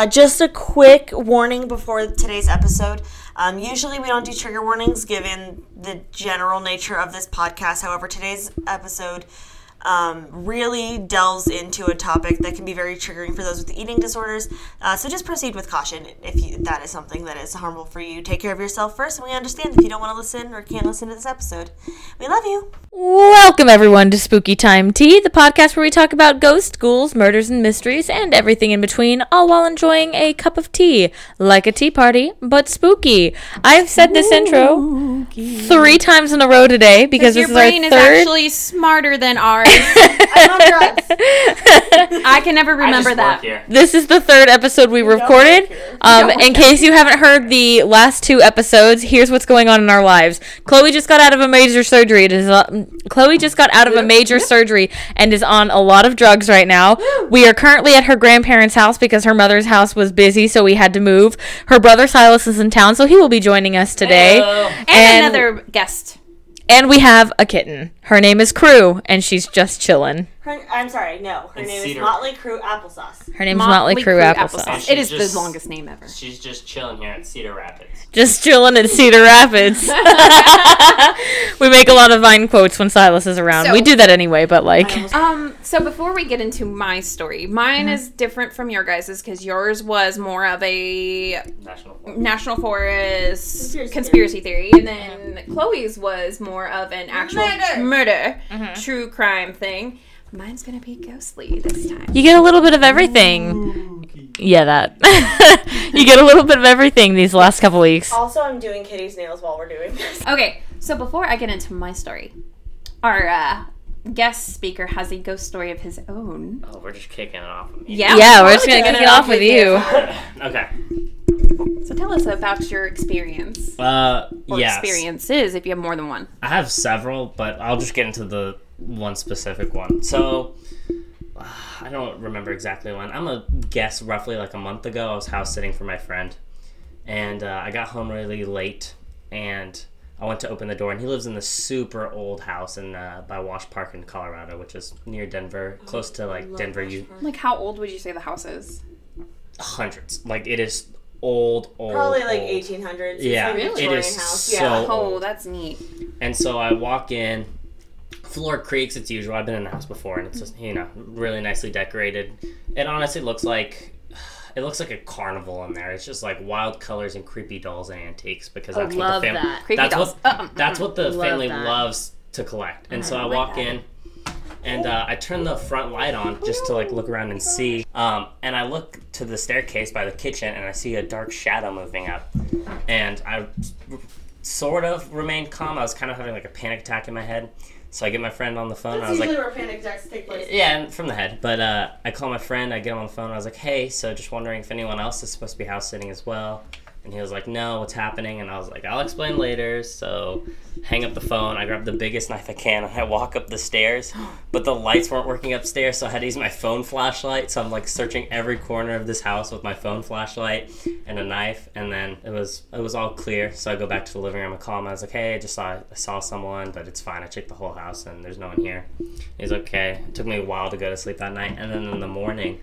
Uh, just a quick warning before today's episode. Um, usually we don't do trigger warnings given the general nature of this podcast. However, today's episode um, really delves into a topic that can be very triggering for those with eating disorders. Uh, so just proceed with caution if you, that is something that is harmful for you. Take care of yourself first, and we understand if you don't want to listen or can't listen to this episode. We love you. Welcome, everyone, to Spooky Time Tea, the podcast where we talk about ghosts, ghouls, murders, and mysteries, and everything in between, all while enjoying a cup of tea. Like a tea party, but spooky. I've said this intro three times in a row today because Your this is our brain is actually smarter than ours. I'm on drugs. I can never I remember just that. work here. This is the third episode we recorded. Um, in case you haven't heard the last two episodes, here's what's going on in our lives. Chloe just got out of a major surgery. It is, uh, Chloe just got out of a major surgery and is on a lot of drugs right now. We are currently at her grandparents' house because her mother's house was busy, so we had to move. Her brother Silas is in town, so he will be joining us today. And, And- another guest. And we have a kitten. Her name is Crew, and she's just chilling. Her, I'm sorry, no. Her And name Cedar. is Motley Crew Applesauce. Her name's Motley, Crew applesauce. applesauce. It is Just- the longest name ever. She's just chilling here at Cedar Rapids. Just chilling at Cedar Rapids. we make a lot of Vine quotes when Silas is around. So- we do that anyway, but like, Um, so before we get into my story, mine Mm-hmm. is different from your guys's because yours was more of a National Forest. national forest Conspiracy conspiracy, theory, and then Chloe's was more of an actual Murder. murder, Mm-hmm. true crime thing. Mine's gonna be ghostly this time. you get a little bit of everything. Yeah, that. you get a little bit of everything these last couple weeks. Also, I'm doing Kittie's nails while we're doing this. Okay, so before I get into my story, our uh, guest speaker has a ghost story of his own. Oh, we're just kicking it off. With me. Yeah, Yeah, we're totally just gonna doing kick it off with you. Okay. So tell us about your experience Uh, or yes. experiences if you have more than one. I have several, but I'll just get into the one specific one. So, uh, I don't remember exactly when. I'm gonna guess roughly like a month ago. I was house sitting for my friend, and uh, I got home really late, and I went to open the door, and he lives in this super old house in uh, by Wash Park in Colorado, which is near Denver, close to like Denver. You Like, how old would you say the house is? hundreds, like it is old, old, Probably like old. 1800s. Yeah, like a it Victorian is house. so yeah. Oh, old. that's neat. And so I walk in, floor creaks as usual. I've been in the house before, and it's just you know really nicely decorated. It honestly looks like it looks like a carnival in there. It's just like wild colors and creepy dolls and antiques because that's what love the family that. That's dolls. what Uh, um, that's what the Love family that. loves to collect. And so I like walk that. in. And uh, I turn the front light on just to like look around and see. Um, and I look to the staircase by the kitchen, and I see a dark shadow moving up. And I sort of remained calm. I was kind of having like a panic attack in my head. So I get my friend on the phone. and I That's was usually like, where panic attacks take place. yeah, and from the head. But uh, I call my friend. I get him on the phone. I was like, hey, so just wondering if anyone else is supposed to be house sitting as well. And he was like, no, what's happening? And I was like, I'll explain later. So hang up the phone. I grab the biggest knife I can and I walk up the stairs. But the lights weren't working upstairs, so I had to use my phone flashlight. So I'm like searching every corner of this house with my phone flashlight and a knife. And then it was it was all clear. So I go back to the living room. I call him. I was like, hey, I just saw I saw someone, but it's fine. I checked the whole house and there's no one here. He's okay. It took me a while to go to sleep that night. And then in the morning,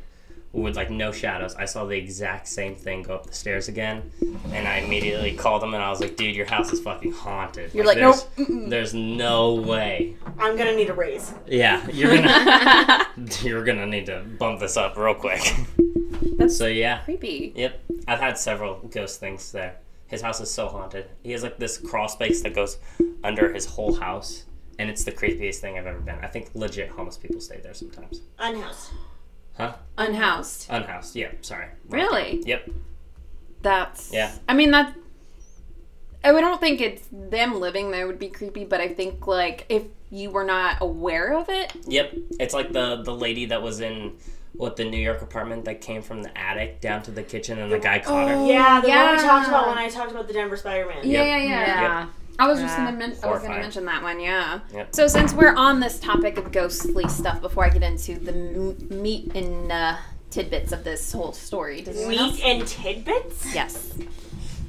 with like no shadows, I saw the exact same thing go up the stairs again. And I immediately called him and I was like, dude, your house is fucking haunted. You're like, there's, nope, mm-mm." There's no way. I'm gonna need a raise. Yeah, you're gonna you're gonna need to bump this up real quick. That's so yeah. creepy. Yep. I've had several ghost things there. His house is so haunted. He has like this crawl space that goes under his whole house. And it's the creepiest thing I've ever been. I think legit homeless people stay there sometimes. Unhoused. Huh? Unhoused. Unhoused. Yeah, sorry. Really? Yep. That's. Yeah. I mean, that. I would- don't think it's them living there would be creepy, but I think, like, if you were not aware of it. Yep. It's like the the lady that was in what the New York apartment that came from the attic down to the kitchen and the guy caught her. Oh, yeah, the one we talked about when I talked about the Denver Spider-Man. Yeah, Yep. yeah, yeah. Yeah. I was just Yeah. gonna men- I was gonna Horrifying. mention that one, yeah. Yep. So since we're on this topic of ghostly stuff, before I get into the m- meat and uh, tidbits of this whole story, does anyone else? Meat and tidbits. Yes.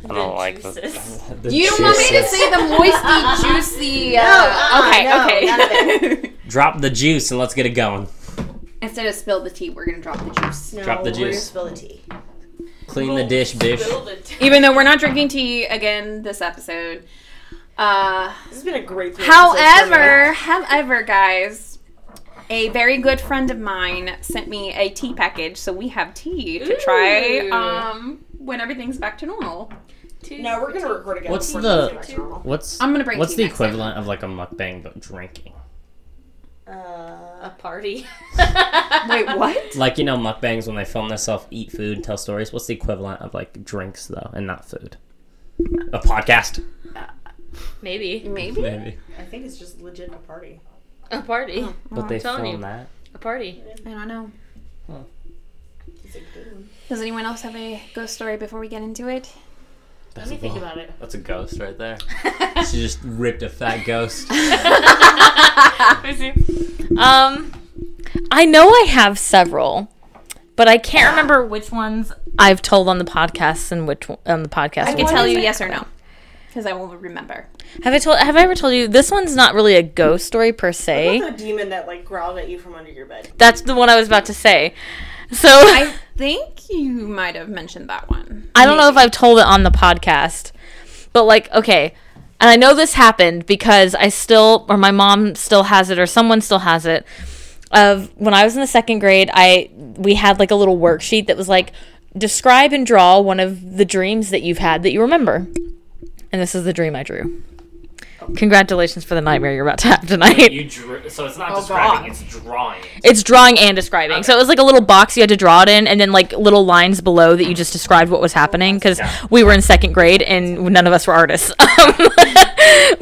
I don't like the, juices. the You don't want me to juices. say the moisty, juicy. Uh, uh-uh, okay, no, okay. none of Drop the juice and let's get it going. Instead of spill the tea, we're gonna drop the juice. No, Drop the We're gonna juice. spill the tea. Clean the dish, bitch. Even though we're not drinking tea again this episode. Uh, This has been a great. three episodes for me. however, however, guys, a very good friend of mine sent me a tea package, so we have tea to try um, when everything's back to normal. No, we're gonna record again. What's before the- things get back to normal. What's I'm gonna bring what's the next time. equivalent of like a mukbang but drinking? Uh, A party. Wait, what? Like you know mukbangs when they film themselves eat food and tell stories. What's the equivalent of like drinks though and not food? A podcast. Maybe. Maybe. Maybe. I think it's just legit a party. A party. But they telling film you. that. A party. I don't know. It's a good one. Does anyone else have a ghost story before we get into it? That's Let me think a- about it. That's a ghost right there. she just ripped a fat ghost. Um, I know I have several, but I can't remember which ones I've told on the podcast and which one- on the podcast. I can tell you yes or no, because I won't remember. Have I told? Have I ever told you this one's not really a ghost story per se? What's the demon that like growled at you from under your bed? That's the one I was about to say. So I think you might have mentioned that one. I don't know if I've told it on the podcast, but like, okay. And I know this happened because I still, or my mom still has it, or someone still has it. Of when I was in the second grade, I we had like a little worksheet that was like, describe and draw one of the dreams that you've had that you remember. And this is the dream I drew. Congratulations for the nightmare you're about to have tonight. You drew, so it's not Oh, describing; God. it's drawing. It's drawing and describing. So it was like a little box you had to draw it in, and then like little lines below that you just described what was happening because Yeah. we were in second grade and none of us were artists. Um,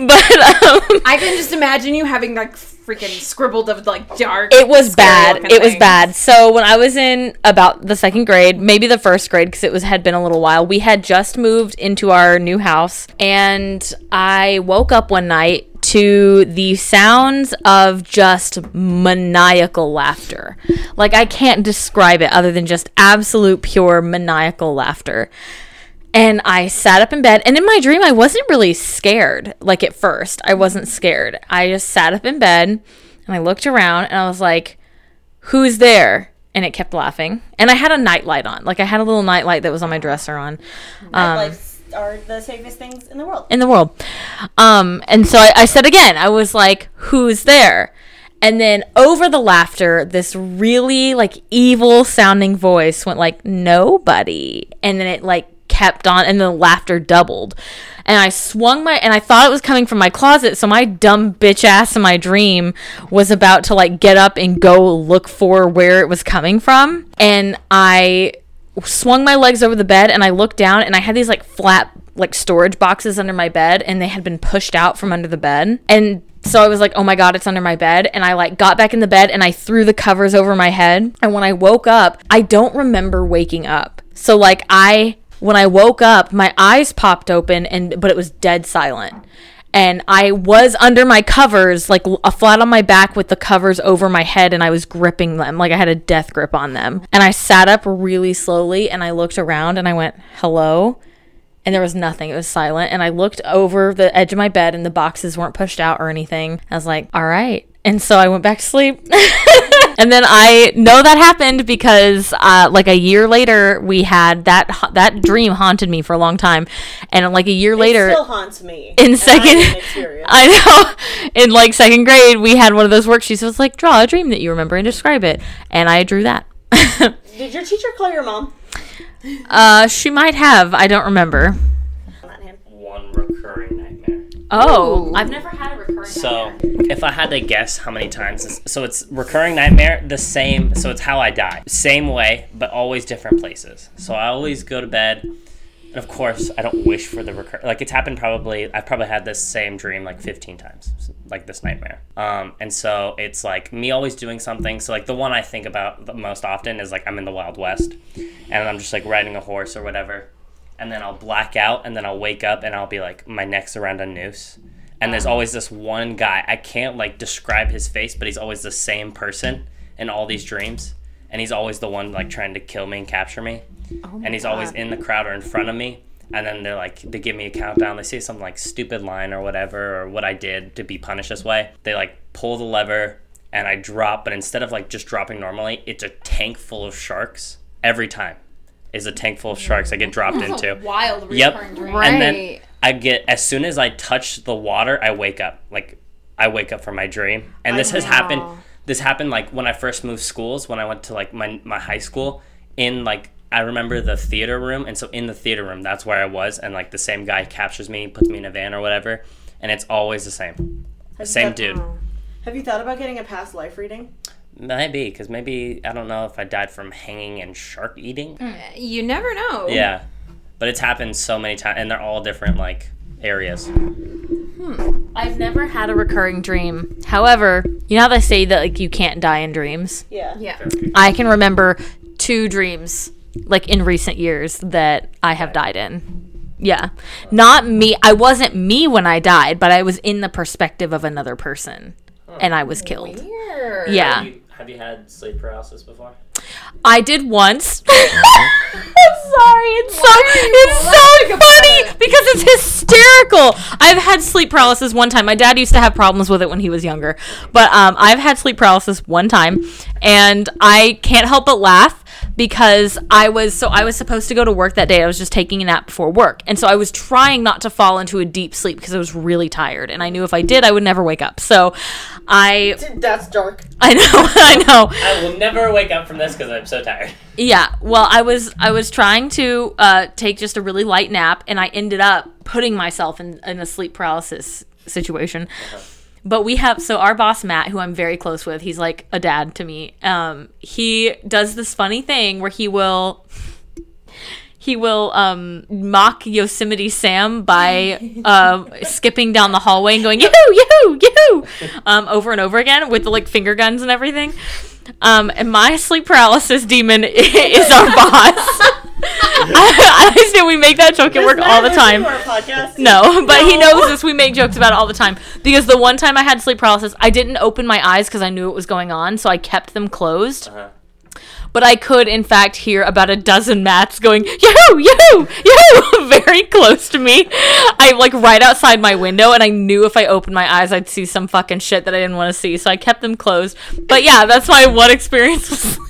but um, I can just imagine you having like freaking scribbled of like dark. it was bad. It was bad. So when I was in about the second grade, maybe the first grade, because it was had been a little while, we had just moved into our new house, and I woke up one night to the sounds of just maniacal laughter. Like I can't describe it other than just absolute pure maniacal laughter. And I sat up in bed, and in my dream, I wasn't really scared. Like at first, I wasn't scared. I just sat up in bed and I looked around and I was like, Who's there? And it kept laughing. And I had a nightlight on. Like I had a little nightlight that was on my dresser on. Um, are the safest things in the world. in the world. Um, and so I, I said again, I was like, who's there? And then over the laughter, this really like evil sounding voice went like, nobody. And then it like kept on and the laughter doubled. And I swung my, and I thought it was coming from my closet. So my dumb bitch ass in my dream was about to like get up and go look for where it was coming from. And I swung my legs over the bed and I looked down and I had these like flat like storage boxes under my bed and they had been pushed out from under the bed. And so I was like, "Oh my god, it's under my bed." And I like got back in the bed and I threw the covers over my head. And when I woke up, I don't remember waking up. So like I when I woke up, my eyes popped open and but it was dead silent and I was under my covers, like a flat on my back with the covers over my head, and I was gripping them, like I had a death grip on them. And I sat up really slowly, and I looked around, and I went, "Hello," and there was nothing. It was silent. And I looked over the edge of my bed, and the boxes weren't pushed out or anything. I was like, "All right." And so I went back to sleep. and then I know that happened because, uh, like a year later, we had that that dream haunted me for a long time, and like a year later, it still haunts me. in second. I know in like second grade we had one of those worksheets it was like draw a dream that you remember and describe it and I drew that Did your teacher call your mom? uh she might have I don't remember oh I've never had a recurring So, if I had to guess how many times, this, so it's recurring nightmare, the same, so it's how I die. Same way, but always different places. So I always go to bed, and of course, I don't wish for the recur. Like, it's happened probably, I've probably had this same dream like 15 times, like this nightmare. Um, and so it's like me always doing something. So, like, the one I think about the most often is like I'm in the Wild West, and I'm just like riding a horse or whatever. And then I'll black out, and then I'll wake up, and I'll be like, my neck's around a noose. And there's always this one guy i can't like describe his face but he's always the same person in all these dreams. And he's always the one like trying to kill me and capture me. Oh and he's always in the crowd or in front of me. And then they're like they give me a countdown. They say some like stupid line or whatever or what i did to be punished this way. They like pull the lever and i drop but instead of like just dropping normally it's a tank full of sharks every time is a tank full of sharks I get dropped into. Wild Yep. recurring dream. And then I get as soon as I touch the water, I wake up. Like I wake up from my dream. And this has happened this happened like when I first moved schools, when I went to like my my high school in like I remember the theater room and so in the theater room that's where I was and like the same guy captures me, puts me in a van or whatever, and it's always the same. Same dude. Have you thought about getting a past life reading? Maybe cuz maybe I don't know if I died from hanging and shark eating. Hmm. You never know. Yeah. But it's happened so many times and they're all different like areas. Hmm. I've never had a recurring dream. However, you know how they say that like you can't die in dreams. Yeah. Yeah. I can remember two dreams like in recent years that I have died in. Yeah. Not me. I wasn't me when I died, but I was in the perspective of another person and I was killed. Weird. Yeah. Have you, have you had sleep paralysis before? I did once. I'm sorry. It's so it's so funny because it's hysterical. I've had sleep paralysis one time. My dad used to have problems with it when he was younger, but um, I've had sleep paralysis one time, and I can't help but laugh because I was so I was supposed to go to work that day. I was just taking a nap before work, and so I was trying not to fall into a deep sleep because I was really tired, and I knew if I did, I would never wake up. So I That's dark. I know I know. I will never wake up from this because I'm so tired. Yeah, well, I was I was trying to uh, take just a really light nap, and I ended up putting myself in, in a sleep paralysis situation. But we have so our boss Matt, who I'm very close with, he's like a dad to me. Um, he does this funny thing where he will he will um, mock Yosemite Sam by um, skipping down the hallway and going yoo yoo yoo um, over and over again with the like finger guns and everything. Um, and my sleep paralysis demon is our boss. I, I understand we make that joke at work all the time. Our podcast. No, but he knows this. We make jokes about it all the time. Because the one time I had sleep paralysis, I didn't open my eyes because I knew it was going on, so I kept them closed. Uh-huh. But I could, in fact, hear about a dozen Matts going, yoo, yoo, yoo, very close to me. I like right outside my window, and I knew if I opened my eyes, I'd see some fucking shit that I didn't want to see, so I kept them closed. But yeah, that's my one experience with sleep paralysis.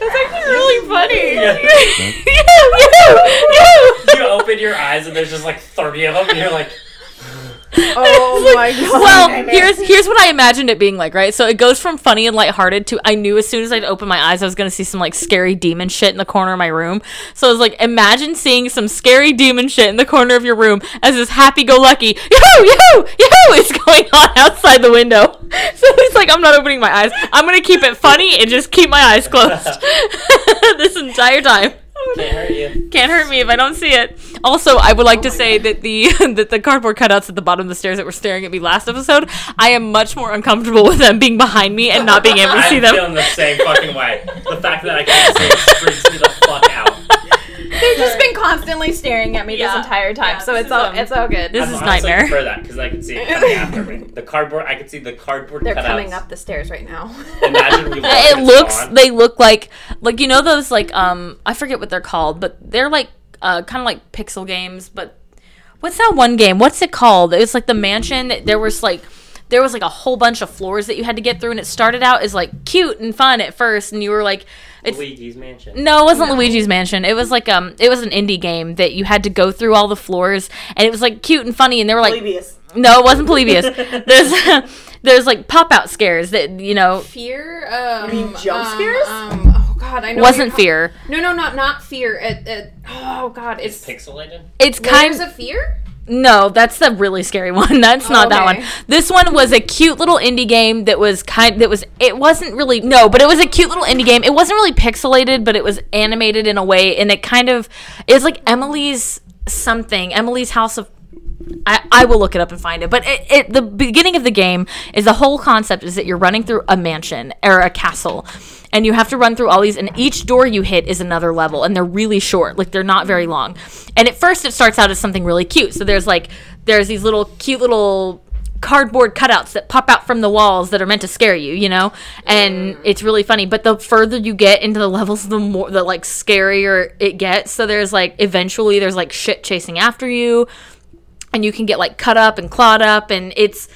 That's actually really funny. yoo, yoo, yoo. You open your eyes and there's just like 30 of them, and you're like, Oh my god. well, here's here's what I imagined it being like, right? So it goes from funny and lighthearted to I knew as soon as I'd open my eyes I was gonna see some like scary demon shit in the corner of my room. So I was like, imagine seeing some scary demon shit in the corner of your room as this happy-go-lucky yoo yoo yoo is going on outside the window. So it's like I'm not opening my eyes. I'm gonna keep it funny and just keep my eyes closed this entire time. Can't hurt you. Can't hurt me if I don't see it. Also, I would like to say that the that the cardboard cutouts at the bottom of the stairs that were staring at me last episode, I am much more uncomfortable with them being behind me and not being able to see them. I'm feeling the same fucking way. The fact that I can't see it freaks me the fuck out. They've just been constantly staring at me Yeah. this entire time, Yeah, so it's all um, it's all good. this I'm is honestly nightmare. prefer that because I can see it coming after me. The cardboard, I can see the cardboard They're cutouts. coming up the stairs right now. Imagine we It looks spawn. they look like like you know those like um I forget what they're called, but they're like uh kind of like pixel games, but what's that one game? What's it called? It's like the mansion. There was like there was like a whole bunch of floors that you had to get through and it started out as like cute and fun at first and you were like it's Luigi's Mansion. No, it wasn't Luigi's Mansion. It was like um, it was an indie game that you had to go through all the floors, and it was like cute and funny. And they were like, Polybius. no, it wasn't Polybius. there's there's like pop out scares that you know Fear. Um, You mean jump um, scares? Um, oh god, I know. what wasn't fear. No, no, not not fear. It, it, oh god, it's, Pixelated. It's kind layers of fear. No, that's the really scary one. That's not that Okay. one. This one was a cute little indie game that was kind that was it wasn't really no, but it was a cute little indie game. It wasn't really pixelated, but it was animated in a way, and it kind of it's like Emily's something. Emily's House of I, I will look it up and find it. But it, it, the beginning of the game is the whole concept is that you're running through a mansion or a castle, and you have to run through all these. And each door you hit is another level, and they're really short, like they're not very long. And at first, it starts out as something really cute. So there's like there's these little cute little cardboard cutouts that pop out from the walls that are meant to scare you, you know? And it's really funny. But the further you get into the levels, the more the like scarier it gets. So there's like eventually there's like shit chasing after you and you can get like cut up and clawed up and it's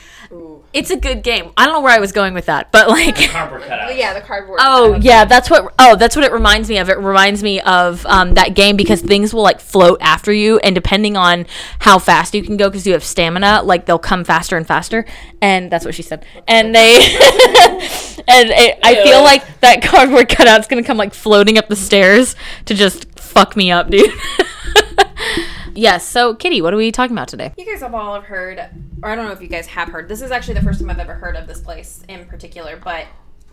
It's a good game. I don't know where I was going with that, but like. Cardboard cutout. Yeah, the cardboard. Oh cutouts. yeah, that's what. Oh, that's what it reminds me of. It reminds me of um, that game because things will like float after you, and depending on how fast you can go, because you have stamina, like they'll come faster and faster. And that's what she said. And they, and it, I feel like that cardboard cutout's gonna come like floating up the stairs to just fuck me up, dude. yes. So, Kittie, what are we talking about today? You guys have all have heard, or I don't know if you guys have heard. This is actually the first time I've ever heard of this place in particular, but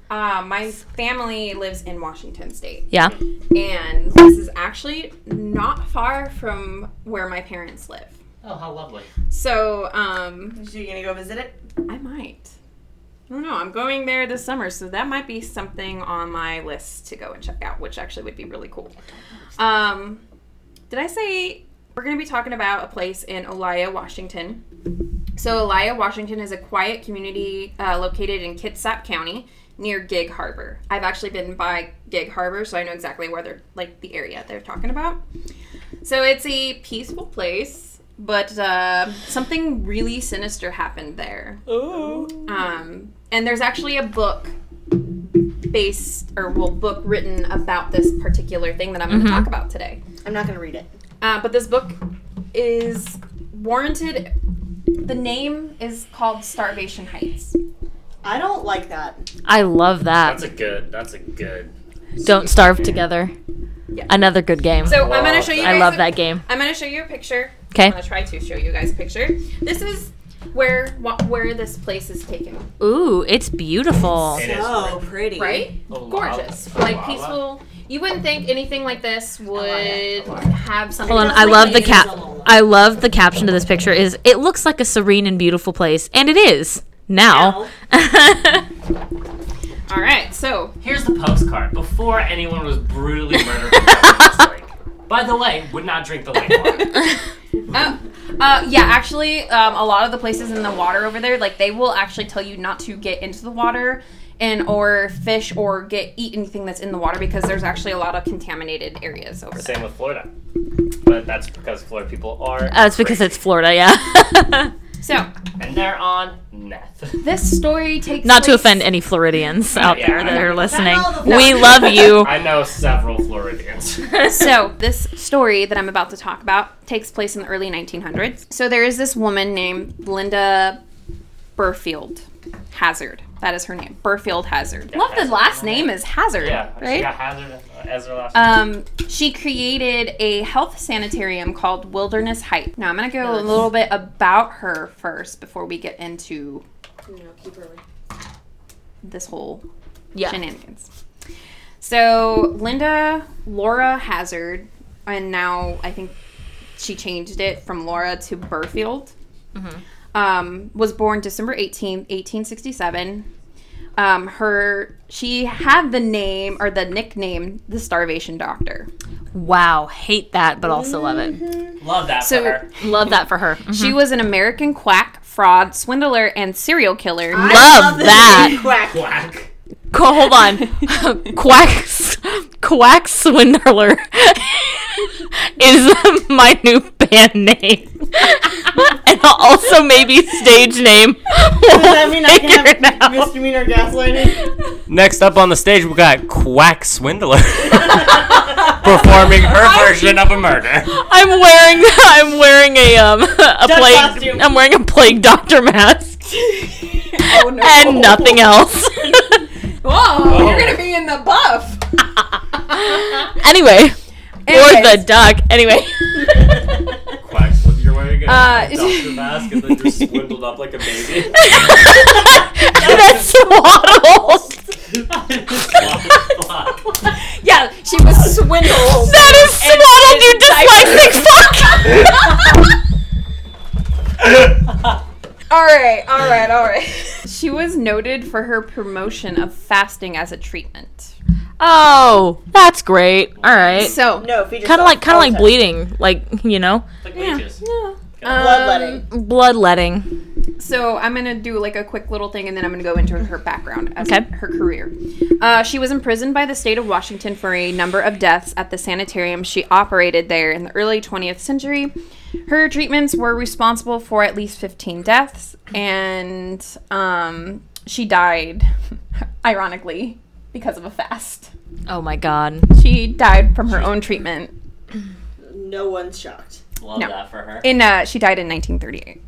uh, my family lives in Washington State, Yeah. and this is actually not far from where my parents live. Oh, how lovely. So, um, So you gonna go visit it? I might. I don't know. I'm going there this summer, so that might be something on my list to go and check out, which actually would be really cool. Um, did I say we're going to be talking about a place in Olaya, Washington? So, Olaya, Washington is a quiet community uh, located in Kitsap County near Gig Harbor. I've actually been by Gig Harbor, so I know exactly where they're like the area they're talking about. So, it's a peaceful place, but uh, something really sinister happened there. Ooh. Um, and there's actually a book based, or well, book written about this particular thing that I'm going to talk about today. I'm not gonna read it. Uh, but this book is warranted. The name is called Starvation Heights. I don't like that. I love that. That's a good. That's a good. Don't starve together. Yeah. Another good game. So I'm going to show you. I guys love a- that game. I'm going to show you a picture. Okay. I'm going to try to show you guys a picture. This is where wha- where this place is taken. Ooh, it's beautiful. It is. Oh, pretty. right? Gorgeous, like peaceful. You wouldn't think anything like this would have something. Hold on, I love the cap. I love the caption to this picture. Is it looks like a serene and beautiful place, and it is now. All right, so Here's the postcard. Before anyone was brutally murdered in Devil's Lake. By the way, would not drink the lake water. uh, uh, yeah, actually, um, a lot of the places in the water over there, like they will actually tell you not to get into the water and or fish or get eat anything that's in the water because there's actually a lot of contaminated areas over there. Same with Florida. But that's because Florida people are. Uh, it's because it's Florida, yeah. So And they're on meth. this story takes Not to offend any Floridians out Yeah, there that know. are listening. Not all the We love you. I know several Floridians. so this story that I'm about to talk about takes place in the early 1900s. So there is this woman named Linda Burfield Hazzard. That is her name, Burfield Hazzard. Love the last name is Hazzard, yeah, she right? got Hazzard as her last name. Um, she created a health sanitarium called Wilderness Heights. Now I'm gonna go a little bit about her first before we get into No, keep her. this whole Yeah. shenanigans. So Linda Laura Hazzard, and now I think she changed it from Laura to Burfield. Um, was born December 18th, 1867. Um, her she had the name or the nickname the Starvation Doctor. Wow, hate that, but also love it. Love that so- for her. Love that for her. Mhm. She was an American quack, fraud, swindler, and serial killer. Love this that. Quack. Quack. Co- hold on. Quack, Quack Swindler is my new band name. and also maybe stage name. Does that mean I can have out. misdemeanor gaslighting? Next up on the stage, we got Quack Swindler performing her version of a murder. I'm wearing I'm wearing a um a plague costume. I'm wearing a plague doctor mask Oh no! and nothing else. Whoa! You're gonna be in the buff. anyway, or the duck. Anyway. Uh, doctor mask and then you're swindled up like a baby. That's swaddled. Yeah, she was swindled. That is swaddled, you dyslexic fuck! all right, all right, all right. She was noted for her promotion of fasting as a treatment. Oh, that's great. All right. So, No, feed Kind of like, kind of like bleeding, like you know, like yeah, leeches. Yeah. Bloodletting. bloodletting. So I'm gonna do like a quick little thing, and then I'm gonna go into her background as Okay. her career. Uh, she was imprisoned by the state of Washington for a number of deaths at the sanitarium she operated there in the early 20th century. Her treatments were responsible for at least 15 deaths, and um, she died, ironically, because of a fast. Oh my god. She died from her own treatment. No one's shocked. Love No. that for her. In uh, she died in 1938.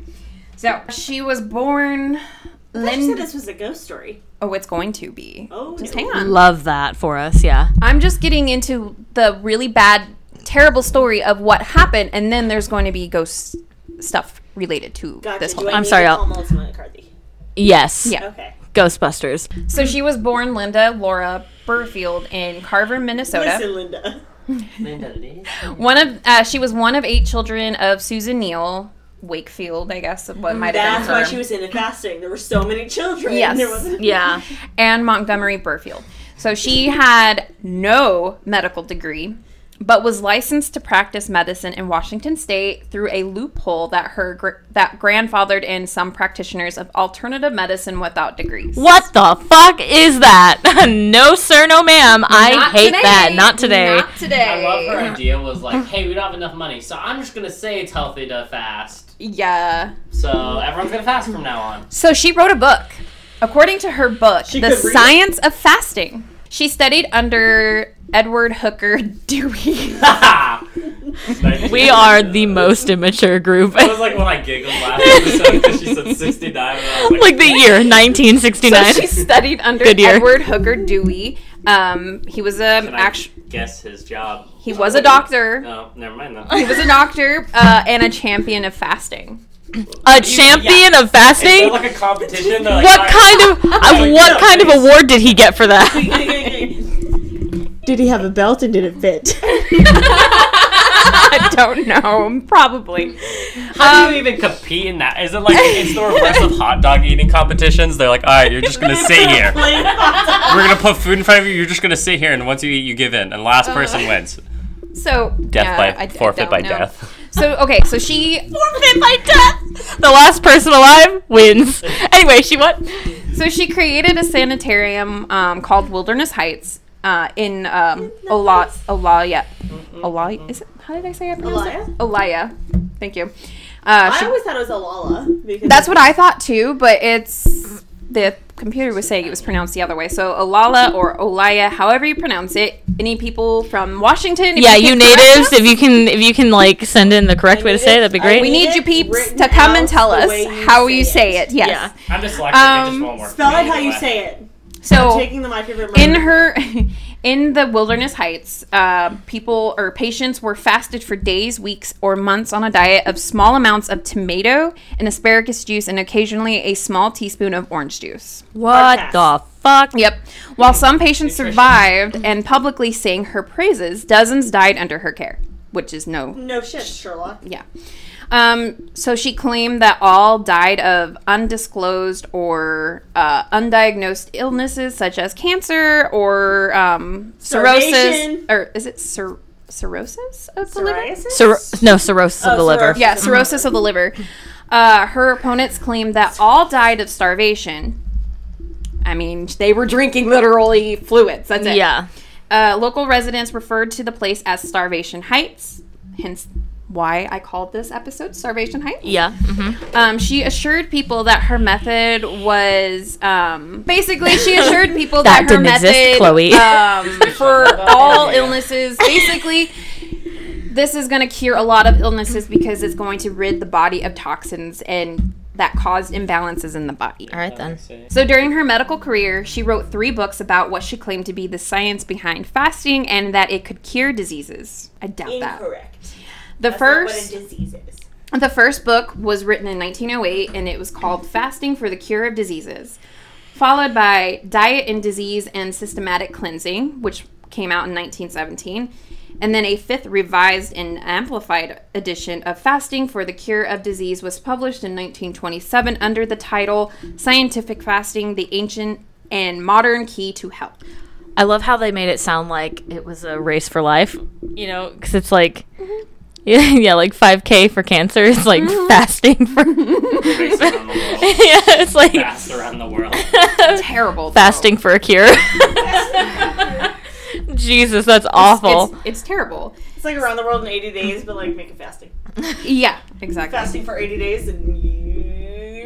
So she was born. I thought Lynn- said this was a ghost story. oh, it's going to be. Oh, just hang on. Love that for us, yeah. I'm just getting into the really bad, terrible story of what happened, and then there's going to be ghost stuff related to Gotcha. this whole Do I thing. I'm need sorry, to I'll- call Melissa McCarthy? Yes. Yeah. Okay. Ghostbusters. So she was born Linda Laura Burfield in Carver, Minnesota. Listen, Linda. One of uh, she was one of eight children of Susan Neal Wakefield, I guess what might have That's been why she was in and fasting. There were so many children. Yes. There Yeah. and Montgomery Burfield. So she had no medical degree, but was licensed to practice medicine in Washington State through a loophole that her gr- that grandfathered in some practitioners of alternative medicine without degrees. What the fuck is that? no sir, no ma'am. I hate today. that. Not today. Not today. I love her idea was like, hey, we don't have enough money, so I'm just gonna say it's healthy to fast. Yeah. So everyone's gonna fast from now on. So she wrote a book. According to her book, She The could read Science of Fasting. She studied under Edward Hooker Dewey. We are the most immature group. That was like when I giggled last episode because she said 69. And I was like, like the year 1969. So 1969. she studied under Good year. Edward Hooker Dewey. Um, he was a actual. guess his job? He was a doctor. No, never mind though. He was a doctor uh, and a champion of fasting. a champion of fasting? like a competition? Like, What kind of uh, what kind of award did he get for that? Did he have a belt and did it fit? I don't know. Probably. How do you even compete in that? Is it like it's the reverse of hot dog eating competitions? They're like, all right, you're just gonna sit here. We're gonna put food in front of you. You're just gonna sit here, and once you eat, you give in, and last person wins. So Death yeah, by I- I forfeit don't by know. death. So okay, so she Forfeit by death. The last person alive wins. Anyway, she what? so she created a sanitarium um, called Wilderness Heights uh, in um, Ola Olaya. Olaya is it? How did I say it? Olaya? Olaya. Thank you. Uh, I she- always thought it was a Lala. Because That's what I thought too, but it's the computer was saying it was pronounced the other way. So Olala or Olaya, however you pronounce it. Any people from Washington? Yeah, you natives, us, if you can if you can like send in the correct way to say it, that'd be I great. we need need you peeps to come and tell us you how say you say it. Yes. Yeah. I'm dyslexic. it Um, just won't work. Spell it how you anyway. say it. So Taking the microphone. in her in the wilderness heights uh, people or patients were fasted for days weeks or months on a diet of small amounts of tomato and asparagus juice and occasionally a small teaspoon of orange juice What Podcast. the fuck? yep while some patients Nutrition. survived and publicly sang her praises dozens died under her care which is no No shit, Sherlock. yeah. Um, so she claimed that all died of undisclosed or uh, undiagnosed illnesses such as cancer or um, cirrhosis. Or is it cir- cirrhosis of the liver? Cir- no cirrhosis of Oh, the liver. cirrhosis. Yeah, cirrhosis of the liver. Uh, her opponents claimed that all died of starvation. I mean, they were drinking literally fluids. That's it. Yeah. Uh, local residents referred to the place as Starvation Heights, hence why I called this episode Starvation Heights. Yeah. mhm. Um, she assured people that her method was um, basically she assured people That that, her didn't exist, method Chloe. um, for all illnesses basically this is going to cure a lot of illnesses because it's going to rid the body of toxins and that caused imbalances in the body. All right then. So during her medical career, she wrote three books about what she claimed to be the science behind fasting and that it could cure diseases. I doubt that. Incorrect. The That's first not what a disease is. the first book was written in 1908 and it was called Fasting for the Cure of Diseases, followed by Diet and Disease and Systematic Cleansing, which came out in 1917, and then a fifth revised and amplified edition of Fasting for the Cure of Disease was published in 1927 under the title Scientific Fasting: The Ancient and Modern Key to Health. I love how they made it sound like it was a race for life. You know, because it's like mm-hmm. Yeah, yeah, like 5K for cancer is like mm-hmm. fasting for. Race around the world. yeah, it's like Fast around the world. Terrible. though. fasting for a cure. Jesus, that's awful. It's, it's terrible. It's like around the world in 80 days, but like make it fasting. Yeah, exactly. Fasting for 80 days and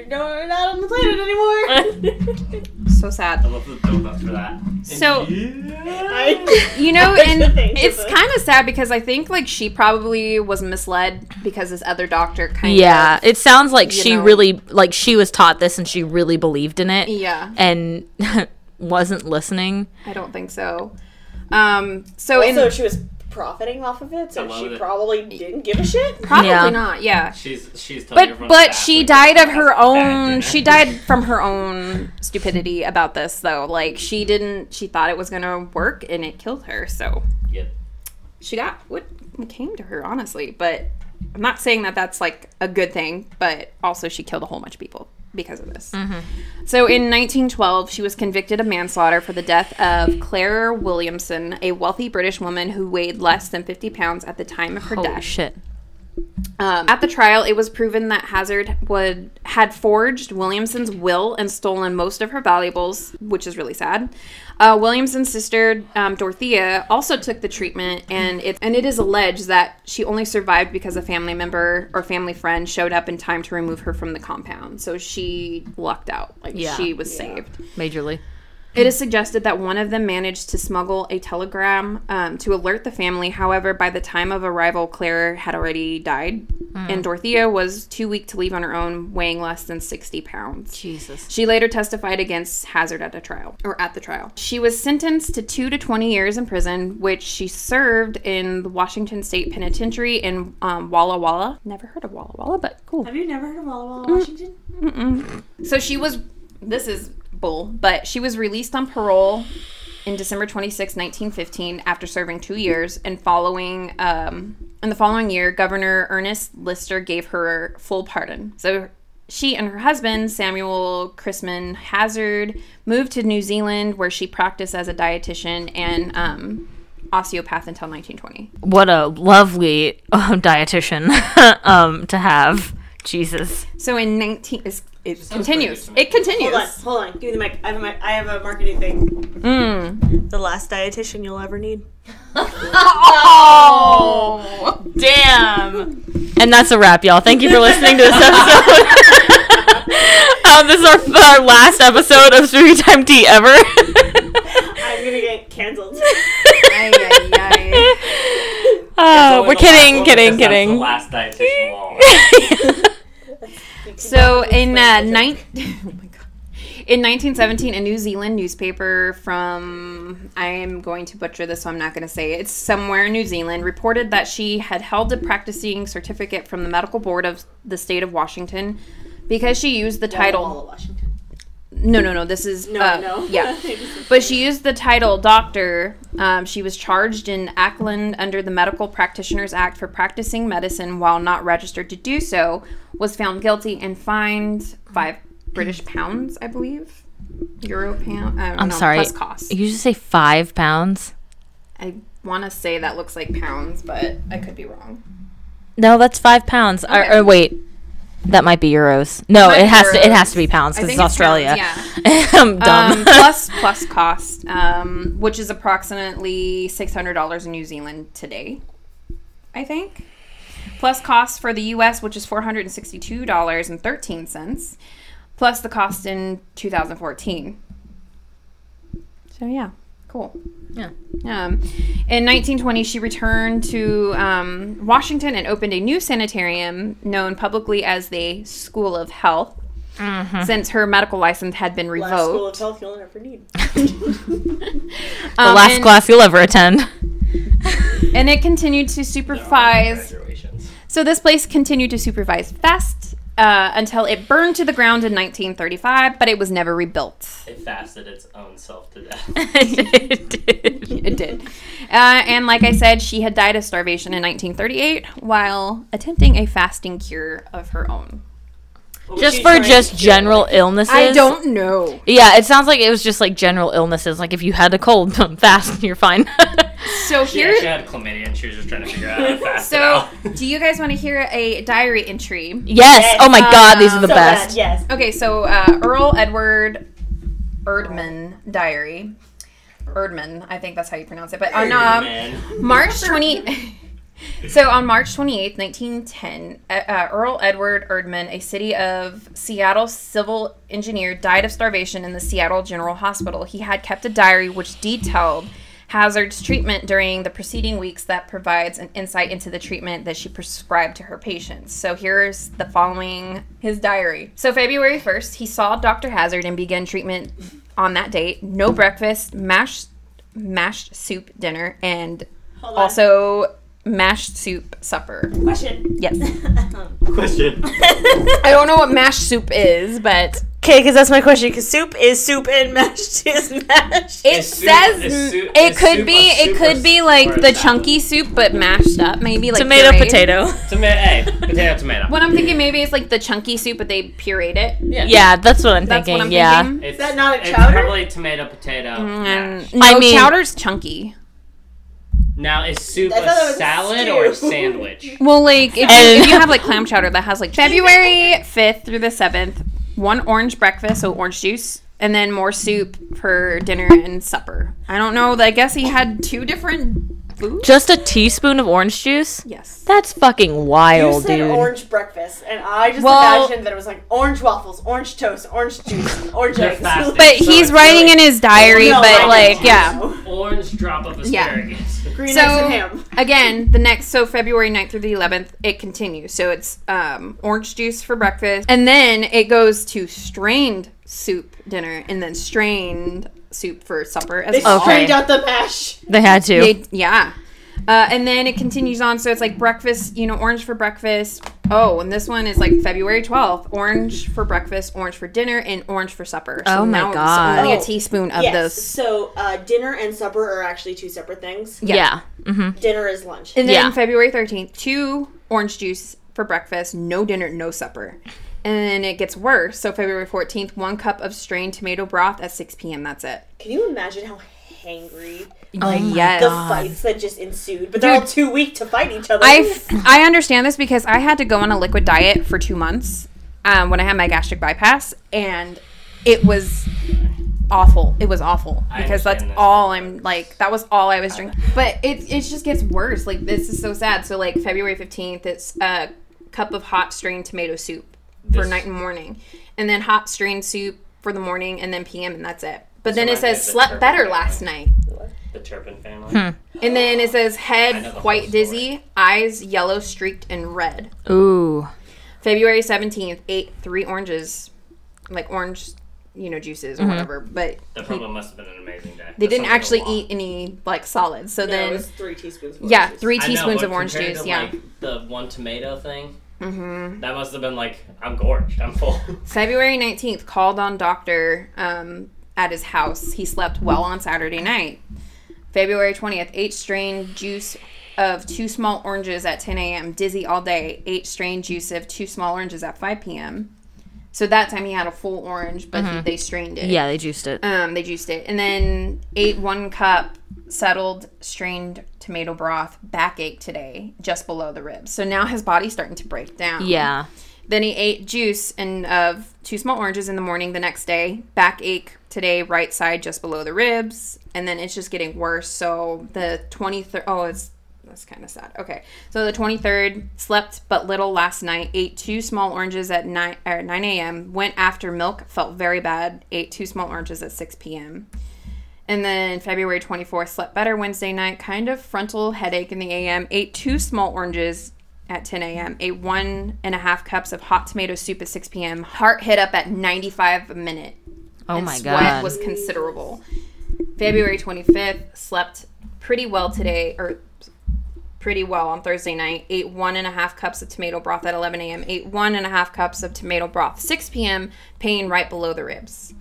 you're no- not on the planet anymore. So sad. I love the build up for that. So- I, You know, and it's kind of sad because I think like she probably was misled because this other doctor kind of Yeah, it sounds like she know. really like she was taught this and she really believed in it yeah. and wasn't listening. I don't think so. Um. So in she was profiting off of it, so she it. probably didn't give a shit. probably Yeah. not. Yeah. She's she's telling But but she died of her own. She died from her own stupidity about this though. Like she didn't. She thought it was gonna work and it killed her. So Yep. she got what came to her honestly. But I'm not saying that that's like a good thing. But also she killed a whole bunch of people because of this. So in 1912, she was convicted of manslaughter for the death of Claire Williamson, a wealthy British woman who weighed less than 50 pounds at the time of her Holy death. shit. Um, at the trial, it was proven that Hazzard would had forged Williamson's will and stolen most of her valuables, which is really sad. Uh, Williamson's sister um, Dorothea also took the treatment, and it and it is alleged that she only survived because a family member or family friend showed up in time to remove her from the compound. So she lucked out, like Yeah. she was saved. Majorly. It is suggested that one of them managed to smuggle a telegram um, to alert the family. However, by the time of arrival, Claire had already died, and Dorothea was too weak to leave on her own, weighing less than 60 pounds. Jesus. She later testified against Hazzard at a trial, or at the trial. She was sentenced to two to 20 years in prison, which she served in the Washington State Penitentiary in um, Walla Walla. Never heard of Walla Walla, but cool. Have you never heard of Walla Walla, Washington? So she was, this is bull, but she was released on parole in December 26, 1915, after serving two years. And following, um, in the following year, Governor Ernest Lister gave her full pardon. So she and her husband, Samuel Chrisman Hazzard, moved to New Zealand where she practiced as a dietitian and um, osteopath until 1920. What a lovely uh, dietitian um, to have. Jesus. So in 19, it's, it Sounds continues. It continues. Hold on, hold on. Give me the mic. I have a, mic. I have a marketing thing. Mm. The last dietitian you'll ever need. Oh. Damn. And that's a wrap, y'all. Thank you for listening to this episode. um, this is our, our last episode of Spooky Time Tea ever. I'm gonna get canceled. Ay, ay, ay. Uh, Only we're the kidding, kidding, that's kidding. The last dietitian wall. So in uh, nine, oh my god, in 1917, a New Zealand newspaper from I am going to butcher this, so I'm not going to say it. It's somewhere in New Zealand reported that she had held a practicing certificate from the medical board of the state of Washington because she used the Walla title. Walla, Washington. No, no, no. This is No, uh, no. Yeah, but she used the title doctor. Um, she was charged in Auckland under the Medical Practitioners Act for practicing medicine while not registered to do so. Was found guilty and fined five British pounds, I believe. Euro pound. I am know, sorry. Plus costs. You just say five pounds? I want to say that looks like pounds, but I could be wrong. No, that's five pounds. Or, or wait, that might be euros. No, it be has to. It has to be pounds because it's it's Australia. pounds, I'm dumb. um, plus plus cost, um, which is approximately six hundred dollars in New Zealand today, I think. Plus cost for the U.S., which is four hundred and sixty-two dollars and thirteen cents, plus the cost in two thousand fourteen. So yeah, cool. Yeah. Um, in 1920, she returned to um, Washington and opened a new sanitarium known publicly as the School of Health. Since her medical license had been Last school revoked, of health you'll ever need. the Um, last and, class you'll ever attend. and it continued to supervise. graduations. So this place continued to supervise fast uh, until it burned to the ground in 1935, but it was never rebuilt. It fasted its own self to death. It did. It Uh, and like I said, she had died of starvation in 1938 while attempting a fasting cure of her own. What just for just do? general illnesses. I don't know. Yeah, it sounds like it was just like general illnesses. Like if you had a cold, fast, and you're fine. So She here, she had chlamydia and she was just trying to figure out how to fast it so out. do you guys want to hear a diary entry? Yes. Oh my God, these are the So best. bad, yes. Okay, so uh, Earl Edward Erdman diary. Erdman, I think that's how you pronounce it. But on um, Man. March 20. so on March 28th, 1910, uh, uh, Earl Edward Erdman, a city of Seattle civil engineer, died of starvation in the Seattle General Hospital. He had kept a diary which detailed Hazzard's treatment during the preceding weeks that provides an insight into the treatment that she prescribed to her patients. So here's the following his diary. So February 1st, he saw Dr. Hazard and began treatment on that date. No breakfast, mashed mashed soup dinner and also mashed soup supper. question. Yes. Um, question. I don't know what mashed soup is, but Okay, because that's my question. Because soup is soup and mashed is mashed. it Is says is soup- it is could soup be it could be like the salad? chunky soup but mashed up, maybe like Tomato, pureed. potato. Tomato. Hey, potato, tomato. What I'm thinking maybe it's like the chunky soup, but they pureed it. Yeah, yeah that's what I'm That's thinking. what I'm yeah. thinking. It's, that not a it's chowder? probably tomato, potato. Mm, and mash. no, I mean- chowder's chunky. Now, is soup I thought it a salad stew. or a sandwich? Well, like if you, if you have like clam chowder that has like February 5th through the 7th, one orange breakfast, so orange juice, and then more soup for dinner and supper. I don't know. I guess he had two different foods. Just a teaspoon of orange juice? Yes. That's fucking You wild, said dude. orange breakfast, and I just Well- imagined that it was like orange waffles, orange toast, orange juice, orange They're eggs. fasting. But So he's writing really in his diary, No, but know. like, yeah. Orange drop of Yeah. asparagus. Green So- eggs and ham. Again, the next so February 9th through the 11th, it continues. So it's um, orange juice for breakfast, and then it goes to strained soup dinner, and then strained soup for supper as They well. strained out the mash. They had to. They, yeah. Uh, and then it continues on. So it's like breakfast, you know, orange for breakfast. Oh, and this one is like February 12th. Orange for breakfast, orange for dinner, and orange for supper. So Oh my now God. It's only Oh, a teaspoon of yes. those. So uh, dinner and supper are actually two separate things. yeah. mm-hmm Dinner is lunch. And then Yeah. February 13th, two orange juice for breakfast, no dinner, no supper. And then it gets worse. So February 14th, one cup of strained tomato broth at 6 p.m. That's it. Can you imagine how hangry Like, yes. the fights that just ensued? But they're all too weak to fight each other. I I understand this because I had to go on a liquid diet for two months um, when I had my gastric bypass, and it was awful. It was awful because that's this. all I'm like. That was all I was drinking. But it it just gets worse. Like this is so sad. So like February fifteenth, it's a cup of hot strained tomato soup for This- night and morning, and then hot strained soup for the morning, and then PM, and that's it. But then it says of the slept better family. last night. The Turpin family. Hmm. And then it says head know the whole quite dizzy, eyes yellow streaked and red. Ooh. February 17th, ate three oranges, like orange, you know, juices or Mm-hmm. whatever. But That probably must have been an amazing day. they That didn't sounds like a actually eat any like solids. So No, it then, was three teaspoons. Of yeah, orange juice. three I know, teaspoons of orange juice. to, yeah. Like, the one tomato thing. Mm-hmm. That must have been like, I'm gorged. I'm full. February 19th, called on doctor um, at his house. He slept well on Saturday night. February 20th, ate strained juice of two small oranges at 10 a.m. Dizzy all day. Ate strained juice of two small oranges at 5 p.m. So that time he had a full orange, but he, they strained it. Yeah, they juiced it. Um, they juiced it, and then ate one cup settled strained tomato broth. Backache today, just below the ribs. So now his body's starting to break down. Yeah. Then he ate juice and of two small oranges in the morning the next day. Backache today, right side just below the ribs, and then it's just getting worse. So the twenty third. Oh, it's that's kind of sad. Okay, so the twenty third slept but little last night. Ate two small oranges at nine or nine a.m. Went after milk. Felt very bad. Ate two small oranges at six p.m. And then February 24th, slept better Wednesday night, kind of frontal headache in the AM. Ate two small oranges at 10 a.m. Ate one and a half cups of hot tomato soup at 6 p.m. Heart hit up at 95 a minute. Oh my sweat god. was considerable. February 25th, slept pretty well today, or pretty well on Thursday night. Ate one and a half cups of tomato broth at 11 a.m. Ate one and a half cups of tomato broth 6 p.m. Pain right below the ribs.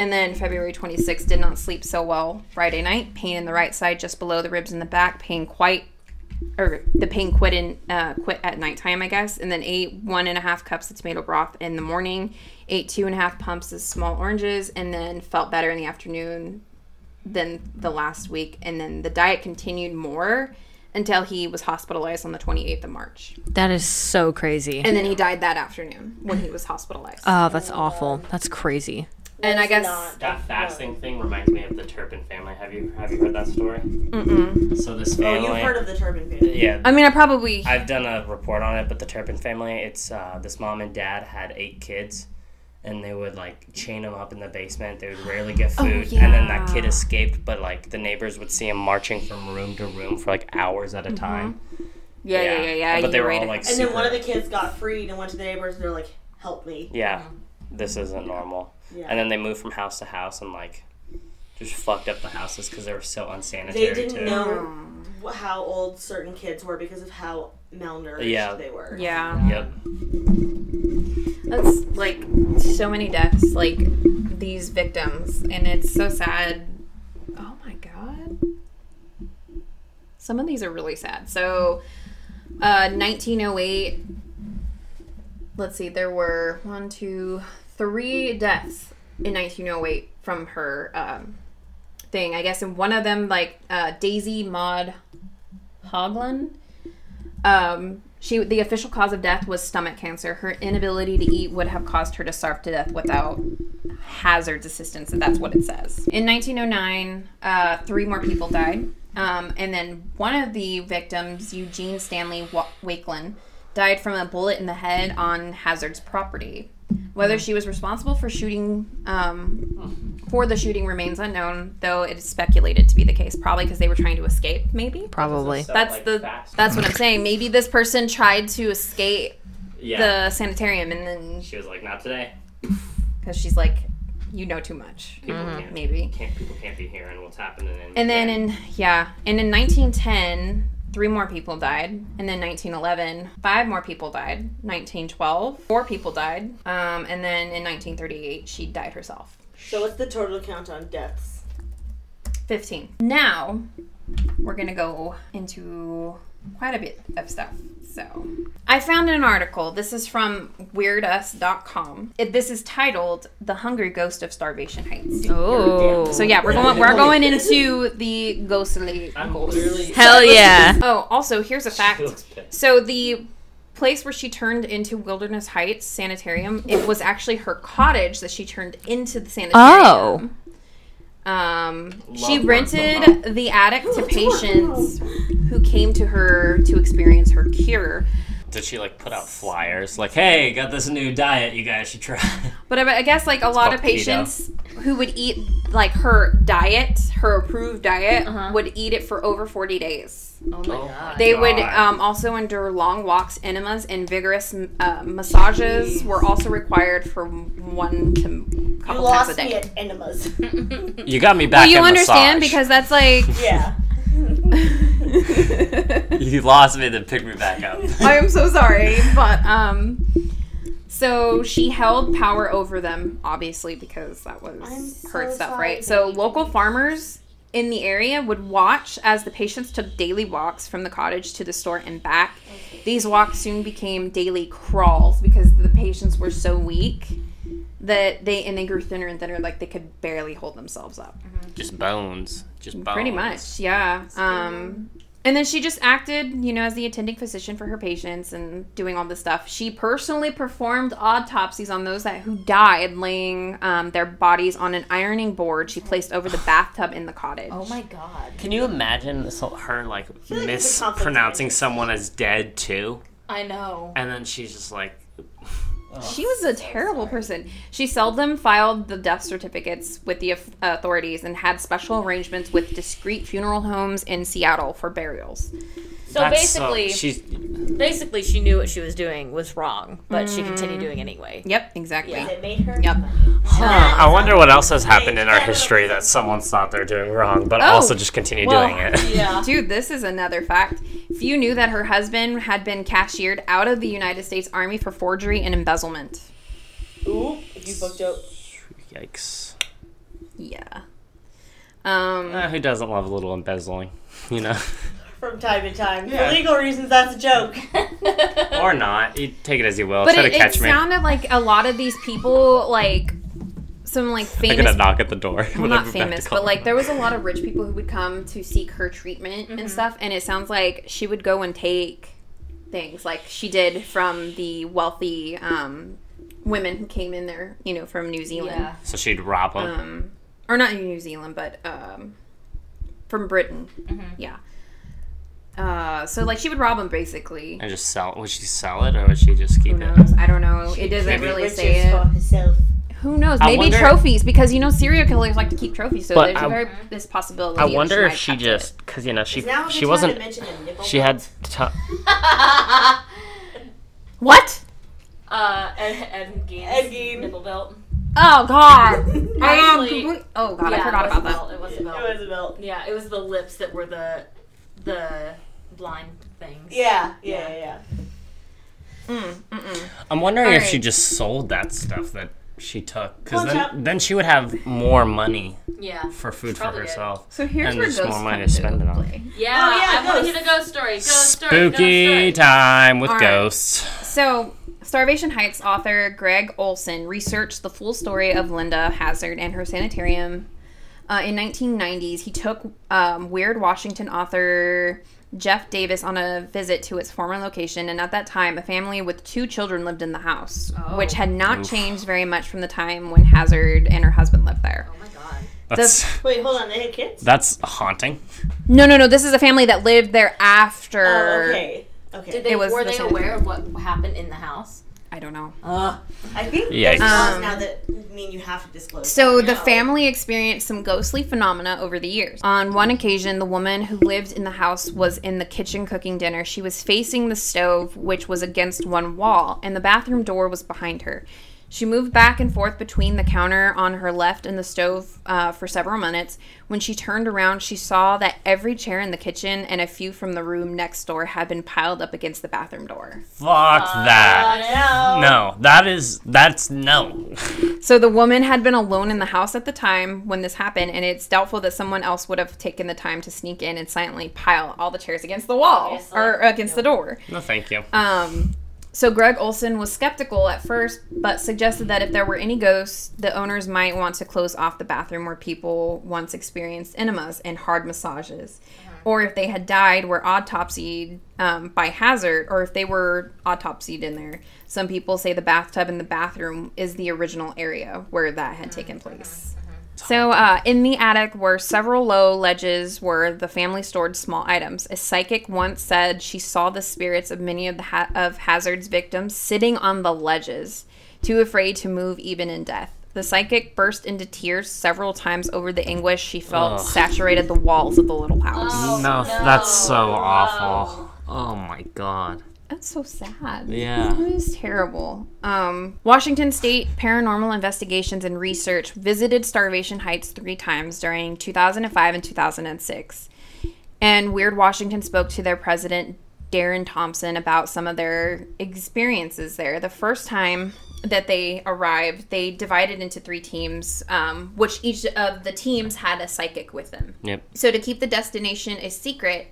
And then February 26th, did not sleep so well Friday night. Pain in the right side, just below the ribs in the back. Pain quite, or the pain quit in uh, quit at nighttime, I guess. And then ate one and a half cups of tomato broth in the morning. Ate two and a half pumps of small oranges, and then felt better in the afternoon. than the last week, and then the diet continued more until he was hospitalized on the 28th of March. That is so crazy. And then he died that afternoon when he was hospitalized. Oh, that's awful. That's crazy. And I guess not- That fasting thing reminds me of the Turpin family. Have you have you heard that story? Mm-mm. So this family. Oh, family. you've heard of the Turpin family. yeah. I mean, I probably I've done a report on it, but the Turpin family, it's uh, this mom and dad had eight kids, and they would like chain them up in the basement. They would rarely get food, and then that kid escaped, but like the neighbors would see him marching from room to room for like hours at a time. yeah, yeah, yeah, yeah. But they were right. all like And then one of the kids got freed and went to the neighbors and they're like, help me. Yeah, this isn't normal. Yeah. And then they moved from house to house and like just fucked up the houses because they were so unsanitary. They didn't too. know how old certain kids were because of how malnourished Yeah. they were. yeah. Yep. That's like so many deaths, like these victims, and it's so sad. Oh my god. Some of these are really sad. So, uh, 1908. Let's see, there were one, two, three deaths in 1908 from her um, thing. I guess, and one of them, like uh, Daisy Maud Haglund. Um, she the official cause of death was stomach cancer. Her inability to eat would have caused her to starve to death without Hazzard's assistance, and that's what it says. In 1909, uh, three more people died, um, and then one of the victims, Eugene Stanley Wa- Wakeland, died from a bullet in the head on Hazzard's property. Whether she was responsible for shooting um, for the shooting remains unknown, though it is speculated to be the case. Probably because they were trying to escape, maybe. Probably. That's the that's what I'm saying. Maybe this person tried to escape yeah. the sanitarium, and then she was like, not today. because she's like, you know too much, People can't. maybe. Can't people can't be hearing what's happening. In And then in yeah, and in 1910, three more people died, and then 1911, five more people died. 1912, four people died, um, and then in 1938, she died herself. So what's the total count on deaths? 15. Now, we're going to go into quite a bit of stuff. So, I found an article. This is from weirdus.com. It, this is titled The Hungry Ghost of Starvation Heights. Oh. So, yeah, we're going we're going into the ghostly I'm ghosts. Hell yeah. Oh, also, here's a fact. So, the place where she turned into Wilderness Heights Sanitarium, it was actually her cottage that she turned into the sanitarium. Oh. Um, she rented the attic to patients who came to her to experience her cure. Did she like put out flyers like, "Hey, got this new diet you guys should try"? But I I guess like a lot of called keto. patients who would eat like her diet, her approved diet, Uh-huh. would eat it for over 40 days. Oh my god. They would um, also endure long walks, enemas, and vigorous uh, massages were also required for one to You couple times a lost me day. at enemas. You got me back. Well, you at understand massage. because that's like. yeah. you lost me, then pick me back up. I am so sorry, but um, so she held power over them, obviously, because that was I'm her so stuff, sorry, right? So local farmers in the area would watch as the patients took daily walks from the cottage to the store and back. These walks soon became daily crawls because the patients were so weak that they and they grew thinner and thinner, like they could barely hold themselves up. Just bones. Just bones. Pretty much, yeah. Um, and then she just acted, you know, as the attending physician for her patients and doing all this stuff. She personally performed autopsies on those that who died, laying um, their bodies on an ironing board she placed over the bathtub in the cottage. Oh my god. Can you imagine this, her like like it's a conflict of mispronouncing interest. someone as dead too, I know. and then she's just like, She was a terrible person. She seldom filed the death certificates with the authorities and had special arrangements with discreet funeral homes in Seattle for burials. So That's so- basically, she's basically she knew what she was doing was wrong, but she continued doing anyway. Yep, exactly. Yeah. It made her. Yep. Huh, I wonder what else has happened in our history that someone's thought they're doing wrong, but Oh, also just continue well, doing it. Yeah. Dude, this is another fact. Few knew that her husband had been cashiered out of the United States Army for forgery and embezzlement. Ooh, if you booked out. Yikes. Yeah. Um, Uh, who doesn't love a little embezzling? You know? From time to time. Yeah. For legal reasons, that's a joke. or not. You take it as you will. but Try it, to catch it me. sounded like a lot of these people, like, some like famous. I'm famous gonna knock at the door. well, not move back to famous, but like there was a lot of rich people who would come to seek her treatment and stuff. And it sounds like she would go and take things like she did from the wealthy um, women who came in there, you know, from New Zealand, Yeah. So she'd rob them. um, or not in New Zealand, but um, from Britain. Yeah. Uh, so like she would rob them basically. and just sell. Would she sell it or would she just keep Who it? I don't know. It doesn't really Riches say for it. herself. Who knows? I Maybe wonder- trophies because you know serial killers like to keep trophies. So But there's I- a very this possibility. I that wonder might if have she kept it. just because you know she Is now a good she time wasn't mention a nipple she had belt? t- what? Uh, Ed, Ed Gein's Ed Gein. nipple belt. Oh God! I am Actually- complete- oh God! yeah, I forgot it was about a that. belt. It was a belt. It was a belt. Yeah, it was the lips that were the the blind things. Yeah, yeah, yeah. Mm, mm-mm. I'm wondering if Alright. she just sold that stuff that she took because then, up. then she would have more money Yeah. for food for Probably did. herself. So here's And where ghosts more money come to spend into it on. Yeah, Oh, yeah, I want to hear the ghost story. Ghost story. Spooky Ghost time with Alright. ghosts. So, Starvation Heights author Gregg Olsen researched the full story of Linda Hazzard and her sanitarium. Uh, in 1990s, he took um, Weird Washington author Jeff Davis on a visit to its former location, and at that time, a family with two children lived in the house, Oh. which had not changed very much from the time when Hazzard and her husband lived there. Oh my god. That's Wait, hold on. They had kids? that's haunting. No, no, no. This is a family that lived there after. Oh, okay. Okay. Did they It was were the they sanitarium. aware of what happened in the house? I don't know. Uh, I think Yikes. there's laws Um, now that mean you have to disclose. So the family experienced some ghostly phenomena over the years. On one occasion, the woman who lived in the house was in the kitchen cooking dinner. She was facing the stove, which was against one wall, and the bathroom door was behind her. She moved back and forth between the counter on her left and the stove uh, for several minutes. When she turned around, she saw that every chair in the kitchen and a few from the room next door had been piled up against the bathroom door. Fuck that. No. No, that is that's no. So the woman had been alone in the house at the time when this happened, and it's doubtful that someone else would have taken the time to sneak in and silently pile all the chairs against the wall Obviously. or against the door. No, thank you. Um, so Gregg Olsen was skeptical at first, but suggested that if there were any ghosts, the owners might want to close off the bathroom where people once experienced enemas and hard massages. Or if they had died, were autopsied um, by Hazzard, or if they were autopsied in there. Some people say the bathtub in the bathroom is the original area where that had taken place. So, uh, in the attic were several low ledges where the family stored small items. A psychic once said she saw the spirits of many of the ha- of Hazzard's victims sitting on the ledges, too afraid to move even in death. The psychic burst into tears several times over the anguish she felt Ugh. saturated the walls of the little house. no, that's so awful. Oh my god. That's so sad. Yeah. It was terrible. Um, Washington State Paranormal Investigations and Research visited Starvation Heights three times during 2005 and 2006. And Weird Washington spoke to their president, Darren Thompson, about some of their experiences there. The first time that they arrived, they divided into three teams, um, which each of the teams had a psychic with them. Yep. So to keep the destination a secret,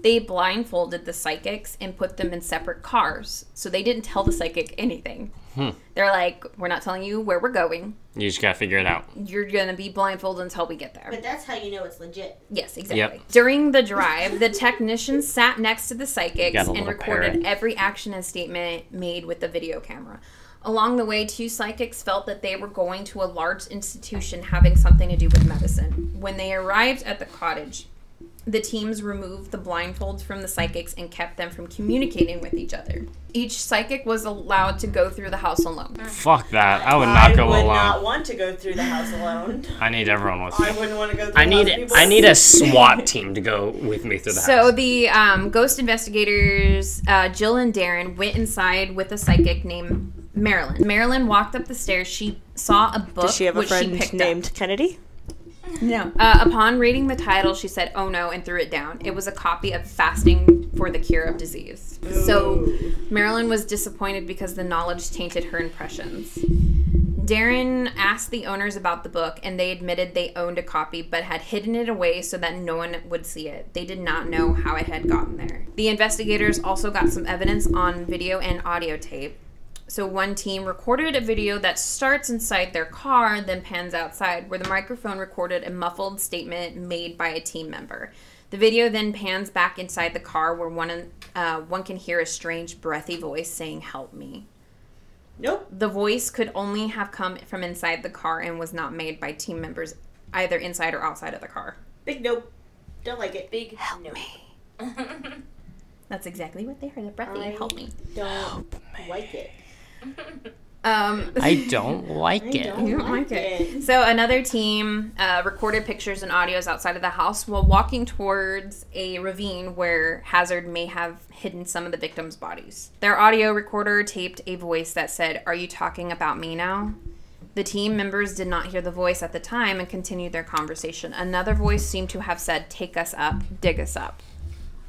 they blindfolded the psychics and put them in separate cars. So they didn't tell the psychic anything. Hmm. They're like, "We're not telling you where we're going. You just gotta figure it out. You're gonna be blindfolded until we get there." But that's how you know it's legit. Yes, exactly. Yep. During the drive, the technicians sat next to the psychics and recorded parrot. every action and statement made with the video camera. Along the way, two psychics felt that they were going to a large institution having something to do with medicine. When they arrived at the cottage, the teams removed the blindfolds from the psychics and kept them from communicating with each other. Each psychic was allowed to go through the house alone. Fuck that. I would not I go would alone. I would not want to go through the house alone. I need everyone with me. I wouldn't want to go through I the need house people- I need a SWAT team to go with me through the So house. the um, ghost investigators, uh, Jill and Darren, went inside with a psychic named Marilyn. Marilyn walked up the stairs. She saw a book Does she have a which friend she picked named Kennedy? No. Uh, upon reading the title, she said, "Oh no," and threw it down. It was a copy of Fasting for the Cure of Disease. So Marilyn was disappointed because the knowledge tainted her impressions. Darren asked the owners about the book, and they admitted they owned a copy but had hidden it away so that no one would see it. They did not know how it had gotten there. The investigators also got some evidence on video and audio tape. So one team recorded a video that starts inside their car, then pans outside, where the microphone recorded a muffled statement made by a team member. The video then pans back inside the car, where one uh, one can hear a strange, breathy voice saying, "Help me." Nope. The voice could only have come from inside the car and was not made by team members either inside or outside of the car. Big nope. Don't like it. Big Help no. me. That's exactly what they heard. The breathy, I- help me. Don't like it. Um, I don't like I it. don't You don't like like it. it. So another team uh, recorded pictures and audios outside of the house while walking towards a ravine where Hazzard may have hidden some of the victims' bodies. Their audio recorder taped a voice that said, "Are you talking about me now?" The team members did not hear the voice at the time and continued their conversation. Another voice seemed to have said, "Take us up, dig us up."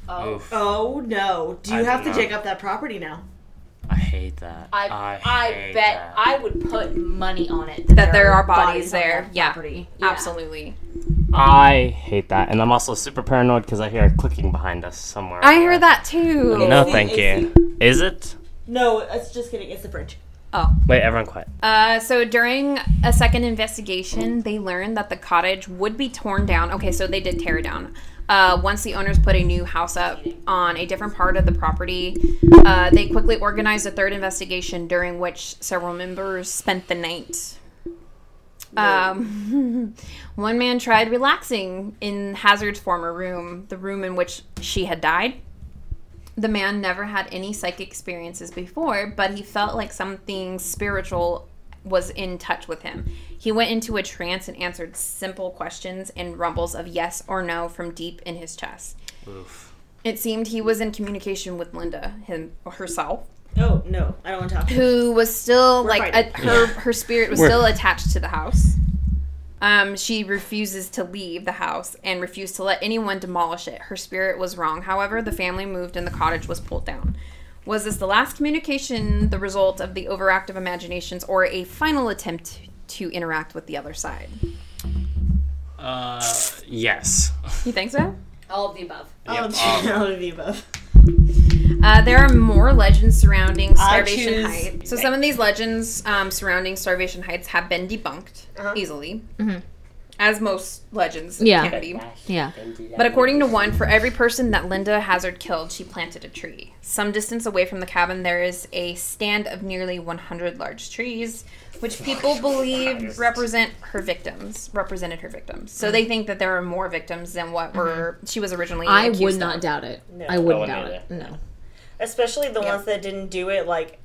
Oh, Oof. Oh no. Do you I have to know. dig up that property now? I hate that. I I, hate bet that. I would put money on it That there are bodies on there. that Yeah. property. Absolutely. I hate that, and I'm also super paranoid because I hear a clicking behind us somewhere. I heard that too. No, It's thank AC. you. Is it? No, it's just kidding. It's the fridge. Oh. Wait, everyone quiet. Uh, so during a second investigation, they learned that the cottage would be torn down. Okay, so they did tear it down. Uh, once the owners put a new house up on a different part of the property, uh, they quickly organized a third investigation during which several members spent the night. Um, one man tried relaxing in Hazzard's former room, the room in which she had died. The man never had any psychic experiences before, but he felt like something spiritual was in touch with him. He went into a trance and answered simple questions and rumbles of yes or no from deep in his chest. Oof. It seemed he was in communication with Linda him, herself, Oh no, I don't want to talk. who was still We're like a, her her spirit was We're- still attached to the house. Um, she refuses to leave the house and refused to let anyone demolish it. Her spirit was wrong. However, the family moved and the cottage was pulled down. Was this the last communication the result of the overactive imaginations or a final attempt to interact with the other side? Uh, yes. You think so? All of the above. Oh, Yep. all of the above. Uh, there are more legends surrounding Starvation Heights. So some of these legends um, surrounding Starvation Heights have been debunked Uh-huh. easily, Mhm. As most legends Yeah. can be. Yeah. But according to one, for every person that Linda Hazzard killed, she planted a tree. Some distance away from the cabin, there is a stand of nearly 100 large trees, which people believe represent her victims. Represented her victims. So they think that there are more victims than what mm-hmm. were she was originally. I accused would of. not doubt it. No. I I wouldn't wouldn't doubt it. No. Especially the Yeah. ones that didn't do it, like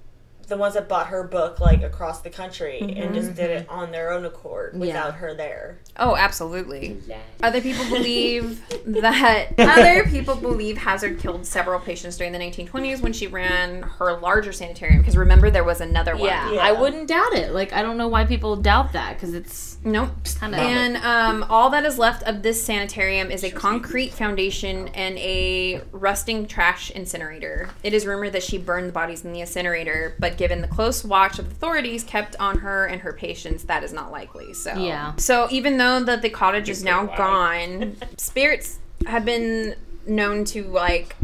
the ones that bought her book like across the country and just did it on their own accord without her there. Oh, absolutely. Other people believe that other people believe Hazzard killed several patients during the 1920s when she ran her larger sanitarium. Because remember, there was another one. Yeah, Yeah. I wouldn't doubt it. Like I don't know why people doubt that because it's Nope. kind of And um, all that is left of this sanitarium is a concrete foundation and a rusting trash incinerator. It is rumored that she burned the bodies in the incinerator, but given the close watch of authorities kept on her and her patients, that is not likely. So Yeah. So even though that the cottage is now Wow. gone, spirits have been known to like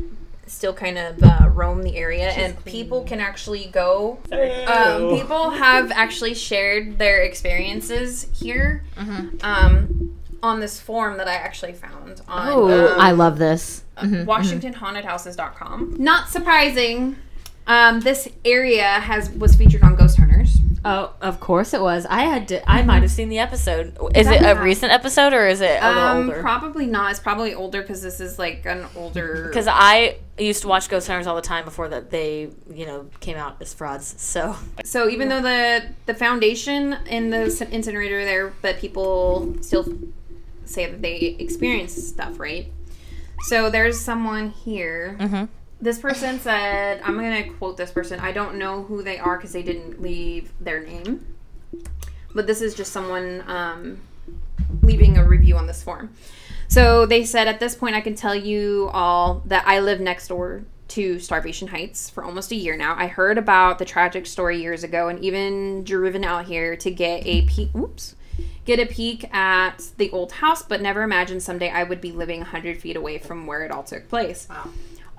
still kind of uh, roam the area, and people can actually go um, people have actually shared their experiences here um, on this form that I actually found on Oh, um, I love this. WashingtonHauntedHouses.com. Not surprising, um, this area has was featured on Ghost Hunters. Oh, of course it was. I had to. I might have seen the episode. Is it a recent episode or is it a little Um, older? probably not. It's probably older because this is like an older. Because I used to watch Ghost Hunters all the time before that they, you know, came out as frauds. So So even though the the foundation in the incinerator there, but people still say that they experience stuff, right? So there's someone here. Mhm. This person said, "I'm gonna quote this person. I don't know who they are because they didn't leave their name, but this is just someone um, leaving a review on this form." So they said, "At this point, I can tell you all that I live next door." To Starvation Heights for almost a year now. I heard about the tragic story years ago and even driven out here to get a peek. Oops get a peek at the old house, but never imagined someday I would be living 100 feet away from where it all took place.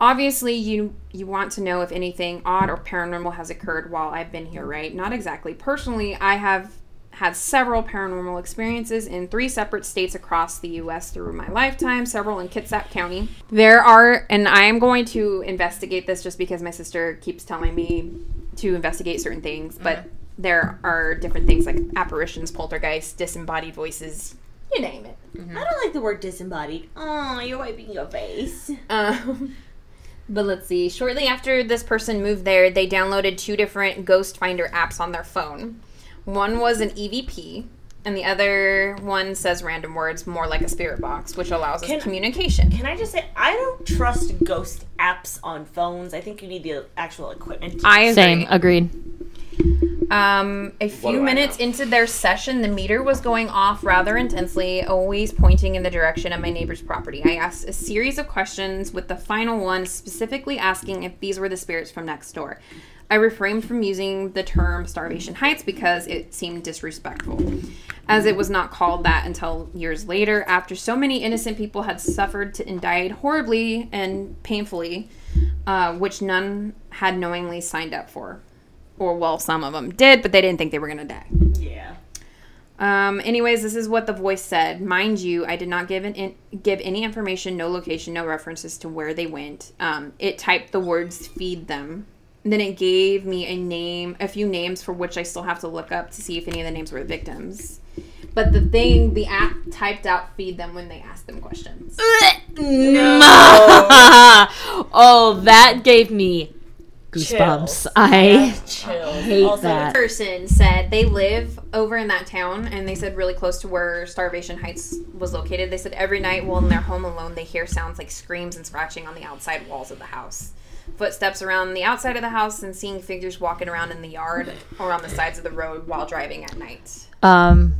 Obviously you you want to know if anything odd or paranormal has occurred while I've been here, right? Not exactly. Personally, I have had several paranormal experiences in three separate states across the US through my lifetime, several in Kitsap County. There are and I am going to investigate this just because my sister keeps telling me to investigate certain things, but there are different things like apparitions, poltergeists, disembodied voices, you name it. I don't like the word disembodied. Oh, you're wiping your face. Um, but let's see. Shortly after this person moved there, they downloaded two different Ghost Finder apps on their phone. One was an EVP, and the other one says random words, more like a spirit box, which allows Can- us communication. Can I just say I don't trust ghost apps on phones. I think you need the actual equipment. I agree. Same. Agreed. Um, a few minutes into their session, the meter was going off rather intensely, always pointing in the direction of my neighbor's property. I asked a series of questions, with the final one specifically asking if these were the spirits from next door. I refrained from using the term Starvation Heights because it seemed disrespectful, as it was not called that until years later, after so many innocent people had suffered to, and died horribly and painfully, uh, which none had knowingly signed up for or well, some of them did, but they didn't think they were gonna die. Yeah. Um, anyways, this is what the voice said. Mind you, I did not give an in, give any information, no location, no references to where they went. Um, it typed the words "feed them." And then it gave me a name, a few names for which I still have to look up to see if any of the names were victims. But the thing, the app typed out "feed them" when they asked them questions. no. oh, that gave me goosebumps. Chills. I Chill. hate that. person said they live over in that town and they said really close to where starvation heights was located they said every night while in their home alone they hear sounds like screams and scratching on the outside walls of the house footsteps around the outside of the house and seeing figures walking around in the yard or on the sides of the road while driving at night Um,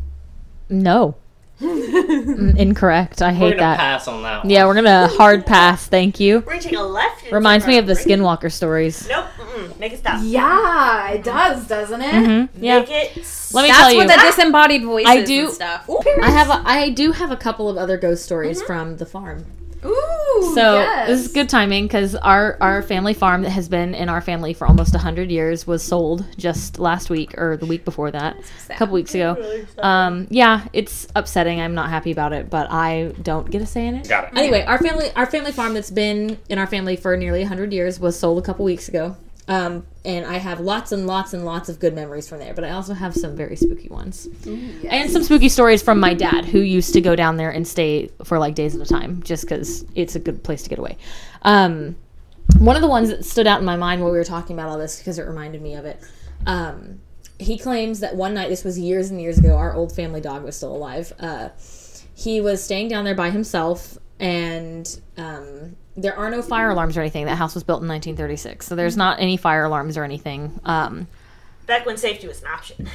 no. Mm, Incorrect. I We're hate gonna that. pass on that one. Yeah, we're gonna hard pass. Thank you. We're gonna take a left. into Reminds me of the right. Skinwalker stories. Nope. Mm-mm. Make it stop. yeah it does doesn't it Mhm, Yeah. Make it. Let me that's tell you. what the disembodied voices I do- and stuff I have. A, I do have a couple of other ghost stories from the farm. Ooh So yes. this is good timing because our our family farm that has been in our family for almost hundred years was sold just last week or the week before that, a couple weeks ago. Um, yeah, it's upsetting. I'm not happy about it, but I don't get a say in it. Got it. Anyway, our family our family farm that's been in our family for nearly 100 years was sold a couple weeks ago. Um, and I have lots and lots and lots of good memories from there, but I also have some very spooky ones. And some spooky stories from my dad, who used to go down there and stay for like days at a time, just because it's a good place to get away. Um, one of the ones that stood out in my mind while we were talking about all this, because it reminded me of it. Um, he claims that one night, this was years and years ago, our old family dog was still alive. Uh, he was staying down there by himself, and um, there are no fire alarms or anything. That house was built in 1936, so there's not any fire alarms or anything. Um, Back when safety was an option.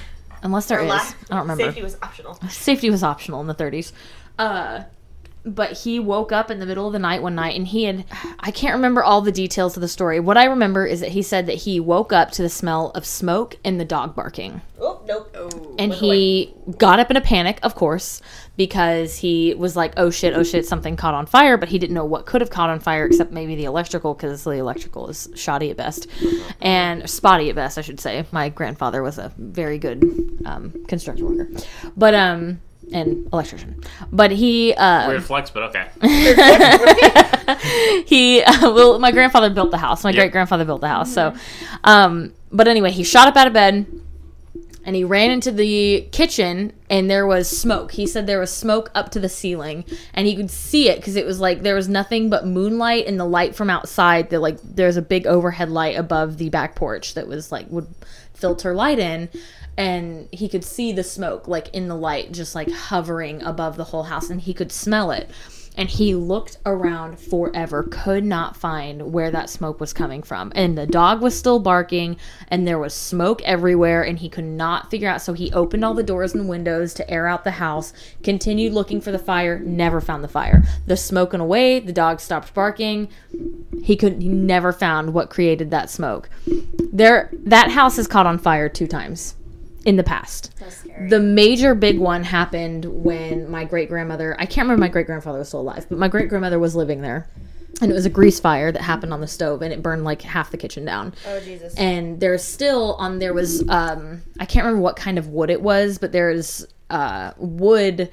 unless there Or is, la- I don't remember. Safety was optional. Safety was optional in the 30s. Uh, but he woke up in the middle of the night one night and he had I can't remember all the details of the story. What I remember is that he said that he woke up to the smell of smoke and the dog barking. Oh nope. And Went he got up in a panic, of course, because he was like, "Oh shit, oh shit, something caught on fire," but he didn't know what could have caught on fire except maybe the electrical because the electrical is shoddy at best and spotty at best, I should say. My grandfather was a very good um, construction worker, but um, and electrician. But he uh, Weird flex, but okay. he well my grandfather built the house my great grandfather built the house so um but anyway he shot up out of bed and he ran into the kitchen and there was smoke he said there was smoke up to the ceiling and he could see it because it was like there was nothing but moonlight and the light from outside that like there's a big overhead light above the back porch that was like would filter light in and he could see the smoke like in the light just like hovering above the whole house and he could smell it. And he looked around forever could not find where that smoke was coming from. And the dog was still barking and there was smoke everywhere and he could not figure out. So he opened all the doors and windows to air out the house continued looking for the fire never found the fire. The smoke went away the dog stopped barking. He could he never found what created that smoke. There that house has caught on fire two times in the past the major big one happened when my great grandmother I can't remember my great grandfather was still alive, but my great grandmother was living there. and it was a grease fire that happened on the stove and it burned like half the kitchen down Oh Jesus. and there's still on there was um i can't remember what kind of wood it was but there's uh wood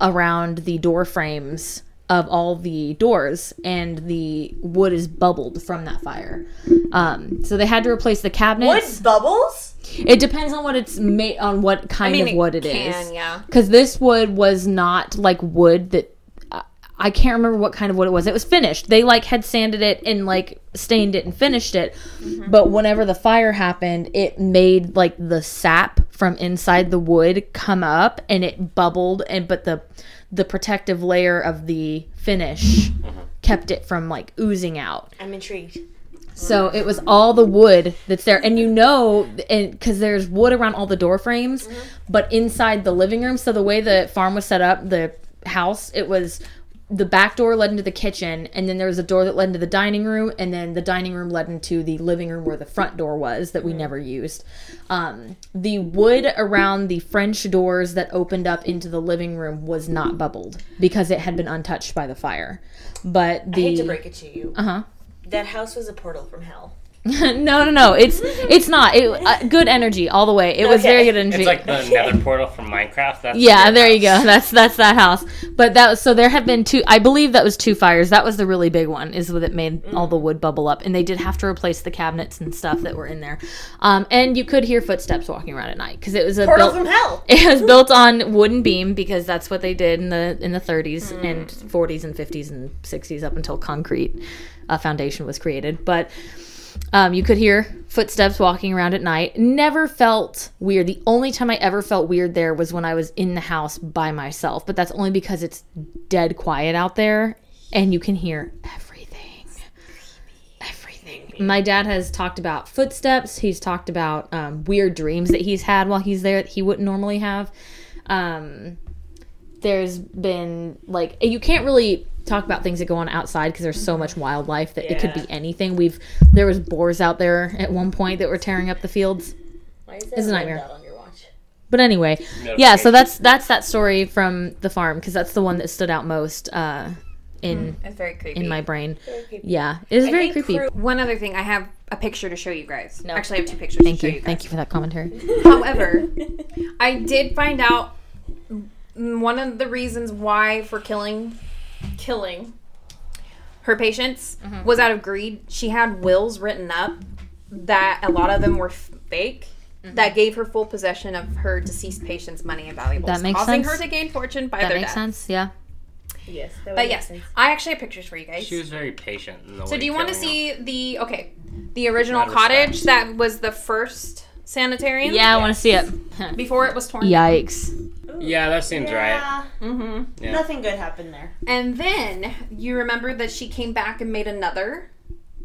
around the door frames of all the doors and the wood is bubbled from that fire um so they had to replace the cabinets. Wood bubbles? It depends on what it's made on what kind mean, of it wood it is can, yeah. because this wood was not like wood that uh, I can't remember what kind of wood it was. It was finished. They like had sanded it and like stained it and finished it. Mm-hmm. But whenever the fire happened, it made like the sap from inside the wood come up and it bubbled and but the the protective layer of the finish kept it from like oozing out. I'm intrigued. So it was all the wood that's there, and you know, because there's wood around all the door frames, but inside the living room. So the way the farm was set up, the house, it was the back door led into the kitchen, and then there was a door that led into the dining room, and then the dining room led into the living room where the front door was that we never used. Um, the wood around the French doors that opened up into the living room was not bubbled because it had been untouched by the fire. But the I hate to break it to you. uh huh. That house was a portal from hell. no, no, no. It's it's not. It uh, good energy all the way. It was Okay. very good energy. It's like the nether portal from Minecraft. That's yeah, your there you house. go. That's that's that house. But that was so there have been two. I believe that was two fires. That was the really big one. Is what it made all the wood bubble up, and they did have to replace the cabinets and stuff that were in there. Um, and you could hear footsteps walking around at night because it was a Portal built- from hell. it was built on wooden beam because that's what they did in the in the 30s and 40s and 50s and 60s up until concrete uh, foundation was created. But um, you could hear footsteps walking around at night. Never felt weird. The only time I ever felt weird there was when I was in the house by myself. But that's only because it's dead quiet out there and you can hear everything. Everything. My dad has talked about footsteps. He's talked about um, weird dreams that he's had while he's there that he wouldn't normally have. Um, there's been like you can't really talk about things that go on outside because there's so much wildlife that it could be anything. We've there was boars out there at one point that were tearing up the fields. Why is It's a nightmare. dot on your watch? But anyway, yeah. So that's that's that story from the farm because that's the one that stood out most uh, in It's very creepy. in my brain. creepy. Yeah, it is very creepy. crew- One other thing, I have a picture to show you guys. No. Actually, I have two pictures Thank to show you, you guys. thank you for that commentary. However, I did find out mm, one of the reasons why for killing killing her patients Mm-hmm. was out of greed. She had wills written up that a lot of them were fake. Mm-hmm. That gave her full possession of her deceased patients' money and valuables, That makes causing sense. her to gain fortune by That their makes death. sense. Yeah. Yes. But yes, sense. I actually have pictures for you guys. She was very patient. In the So do you want to see the okay, the original Mad cottage that was the first sanitarium? Yeah, I want to see it. Before it was torn. Yikes. Yeah, that seems right. Yeah. Mm-hmm. Yeah. Nothing good happened there. And then you remember that she came back and made another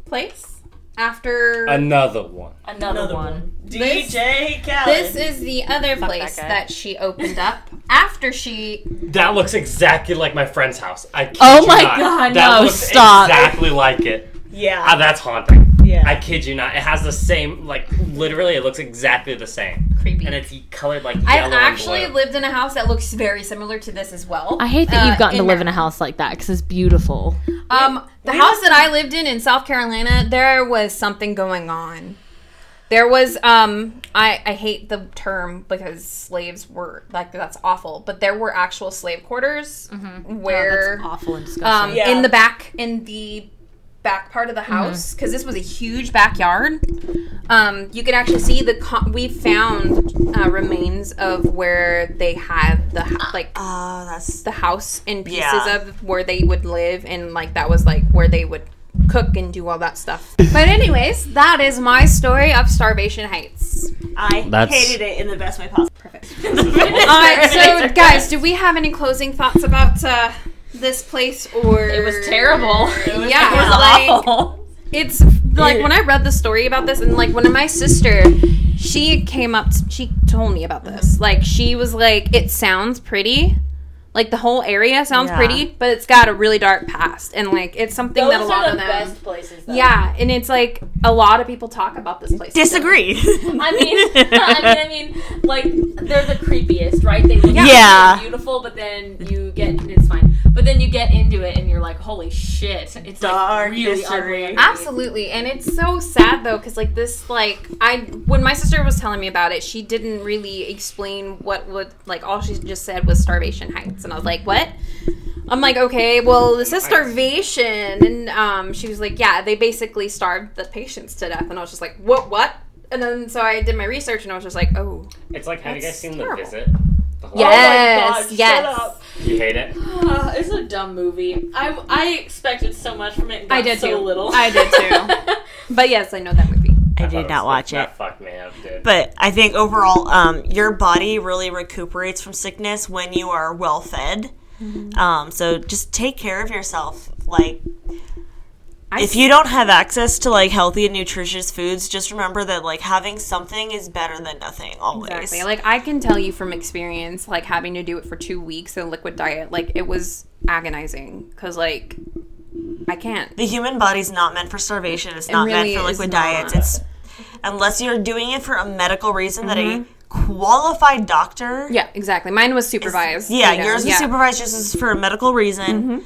place after. Another one. Another, one. DJ Khaled. this is the other place guy. that, she opened up after she. That looks exactly like my friend's house. I kid Oh you my not. God, That no, looks stop. exactly like it. Yeah. Ah, that's haunting. yeah. I kid you not. It has the same, like, literally, it looks exactly the same. Creepy. And it's colored like I've yellow actually and blue. lived in a house that looks very similar to this as well. I hate that Uh, you've gotten to live in a house like that because it's beautiful. Um, the house that I lived in in South Carolina, there was something going on. There was um, I I hate the term because slaves were like that's awful, but there were actual slave quarters where Oh, awful and um disgusting. Yeah. in the back in the back part of the house because this was a huge backyard. Um, you could actually see the co- we found uh, remains of where they had the ho- like Oh, that's the house in pieces Yeah. of where they would live and like that was like where they would cook and do all that stuff. But anyways, that is my story of Starvation Heights. I That's- hated it in the best way possible. Perfect. Uh, so guys, do we have any closing thoughts about uh, this place or It was terrible. yeah, It was like, it's like when I read the story about this, and like when my sister, she came up, she told me about this. Like she was like, it sounds pretty, Like the whole area sounds Yeah. pretty, but it's got a really dark past, and like it's something that a lot of them. places. Though. Yeah, and it's like a lot of people talk about this place. Disagree. I mean, I mean, I mean, like they're the creepiest, right? They look Yeah. really beautiful, but then you get it's fine. But then you get into it, and you're like, holy shit! It's Dark like really history. ugly. Absolutely, and it's so sad though, because like this, like I when my sister was telling me about it, she didn't really explain what would like all she just said was starvation heights, and I was like, what? I'm like, okay, well, this is starvation, and um, she was like, yeah, they basically starved the patients to death, and I was just like, what, what? And then so I did my research, and I was just like, oh, It's like, have you guys That's seen terrible. The Visit? The whole- yes, God, yes. shut up. You hate it? Uh, it's a dumb movie. I I expected so much from it. And I did so too. little. I did too. But yes, I know that movie. I thought did not watch that it. fucked me up, dude. But I think overall, um, your body really recuperates from sickness when you are well fed. Um, so just take care of yourself. Like, I if you don't have access to like healthy and nutritious foods, just remember that like having something is better than nothing. Always. Exactly. Like I can tell you from experience, like having to do it for two weeks in a liquid diet, like it was agonizing because like I can't. the human body's not meant for starvation. It's not really meant for liquid diets. It's unless you're doing it for a medical reason that a Mm-hmm. qualified doctor. Yeah, exactly. Mine was supervised. Yeah, you know, yours was yeah. Mm-hmm. supervised just as for a medical reason.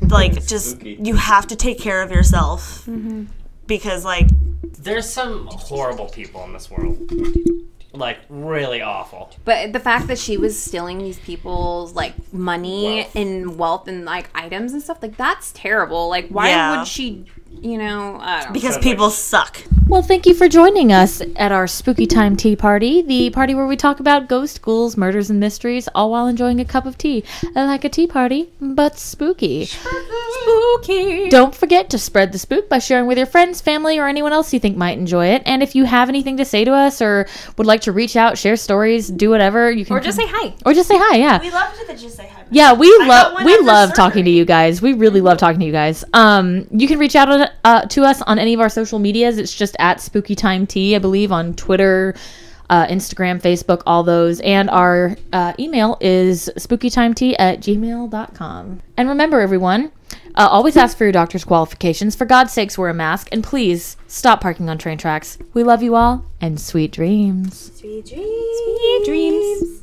Like, just Spooky. you have to take care of yourself Mm-hmm. because, like, There's some horrible people in this world. Like, really awful. But the fact that she was stealing these people's like money Wealth. and wealth and like items and stuff, like that's terrible. Like why Yeah. would she? You know, I don't because Sounds like- people suck. Well, thank you for joining us at our Spooky Time Tea Party, the party where we talk about ghost ghouls, murders, and mysteries, all while enjoying a cup of tea. Like a tea party, but spooky. spooky. Don't forget to spread the spook by sharing with your friends, family, or anyone else you think might enjoy it. And if you have anything to say to us or would like to reach out, share stories, do whatever, you can Or just come- say hi. or just say hi. Yeah, We love to just say hi. yeah, we got love we love talking to you guys. We really love talking to you guys. Um, you can reach out on, uh, to us on any of our social medias. It's just at Spooky Time Tea, I believe, on Twitter, uh, Instagram, Facebook, all those. And our uh, email is spookytimetea at gmail.com. And remember, everyone, uh, always ask for your doctor's qualifications. For God's sakes, wear a mask. And please stop parking on train tracks. We love you all, and sweet dreams. Sweet dreams. Sweet dreams.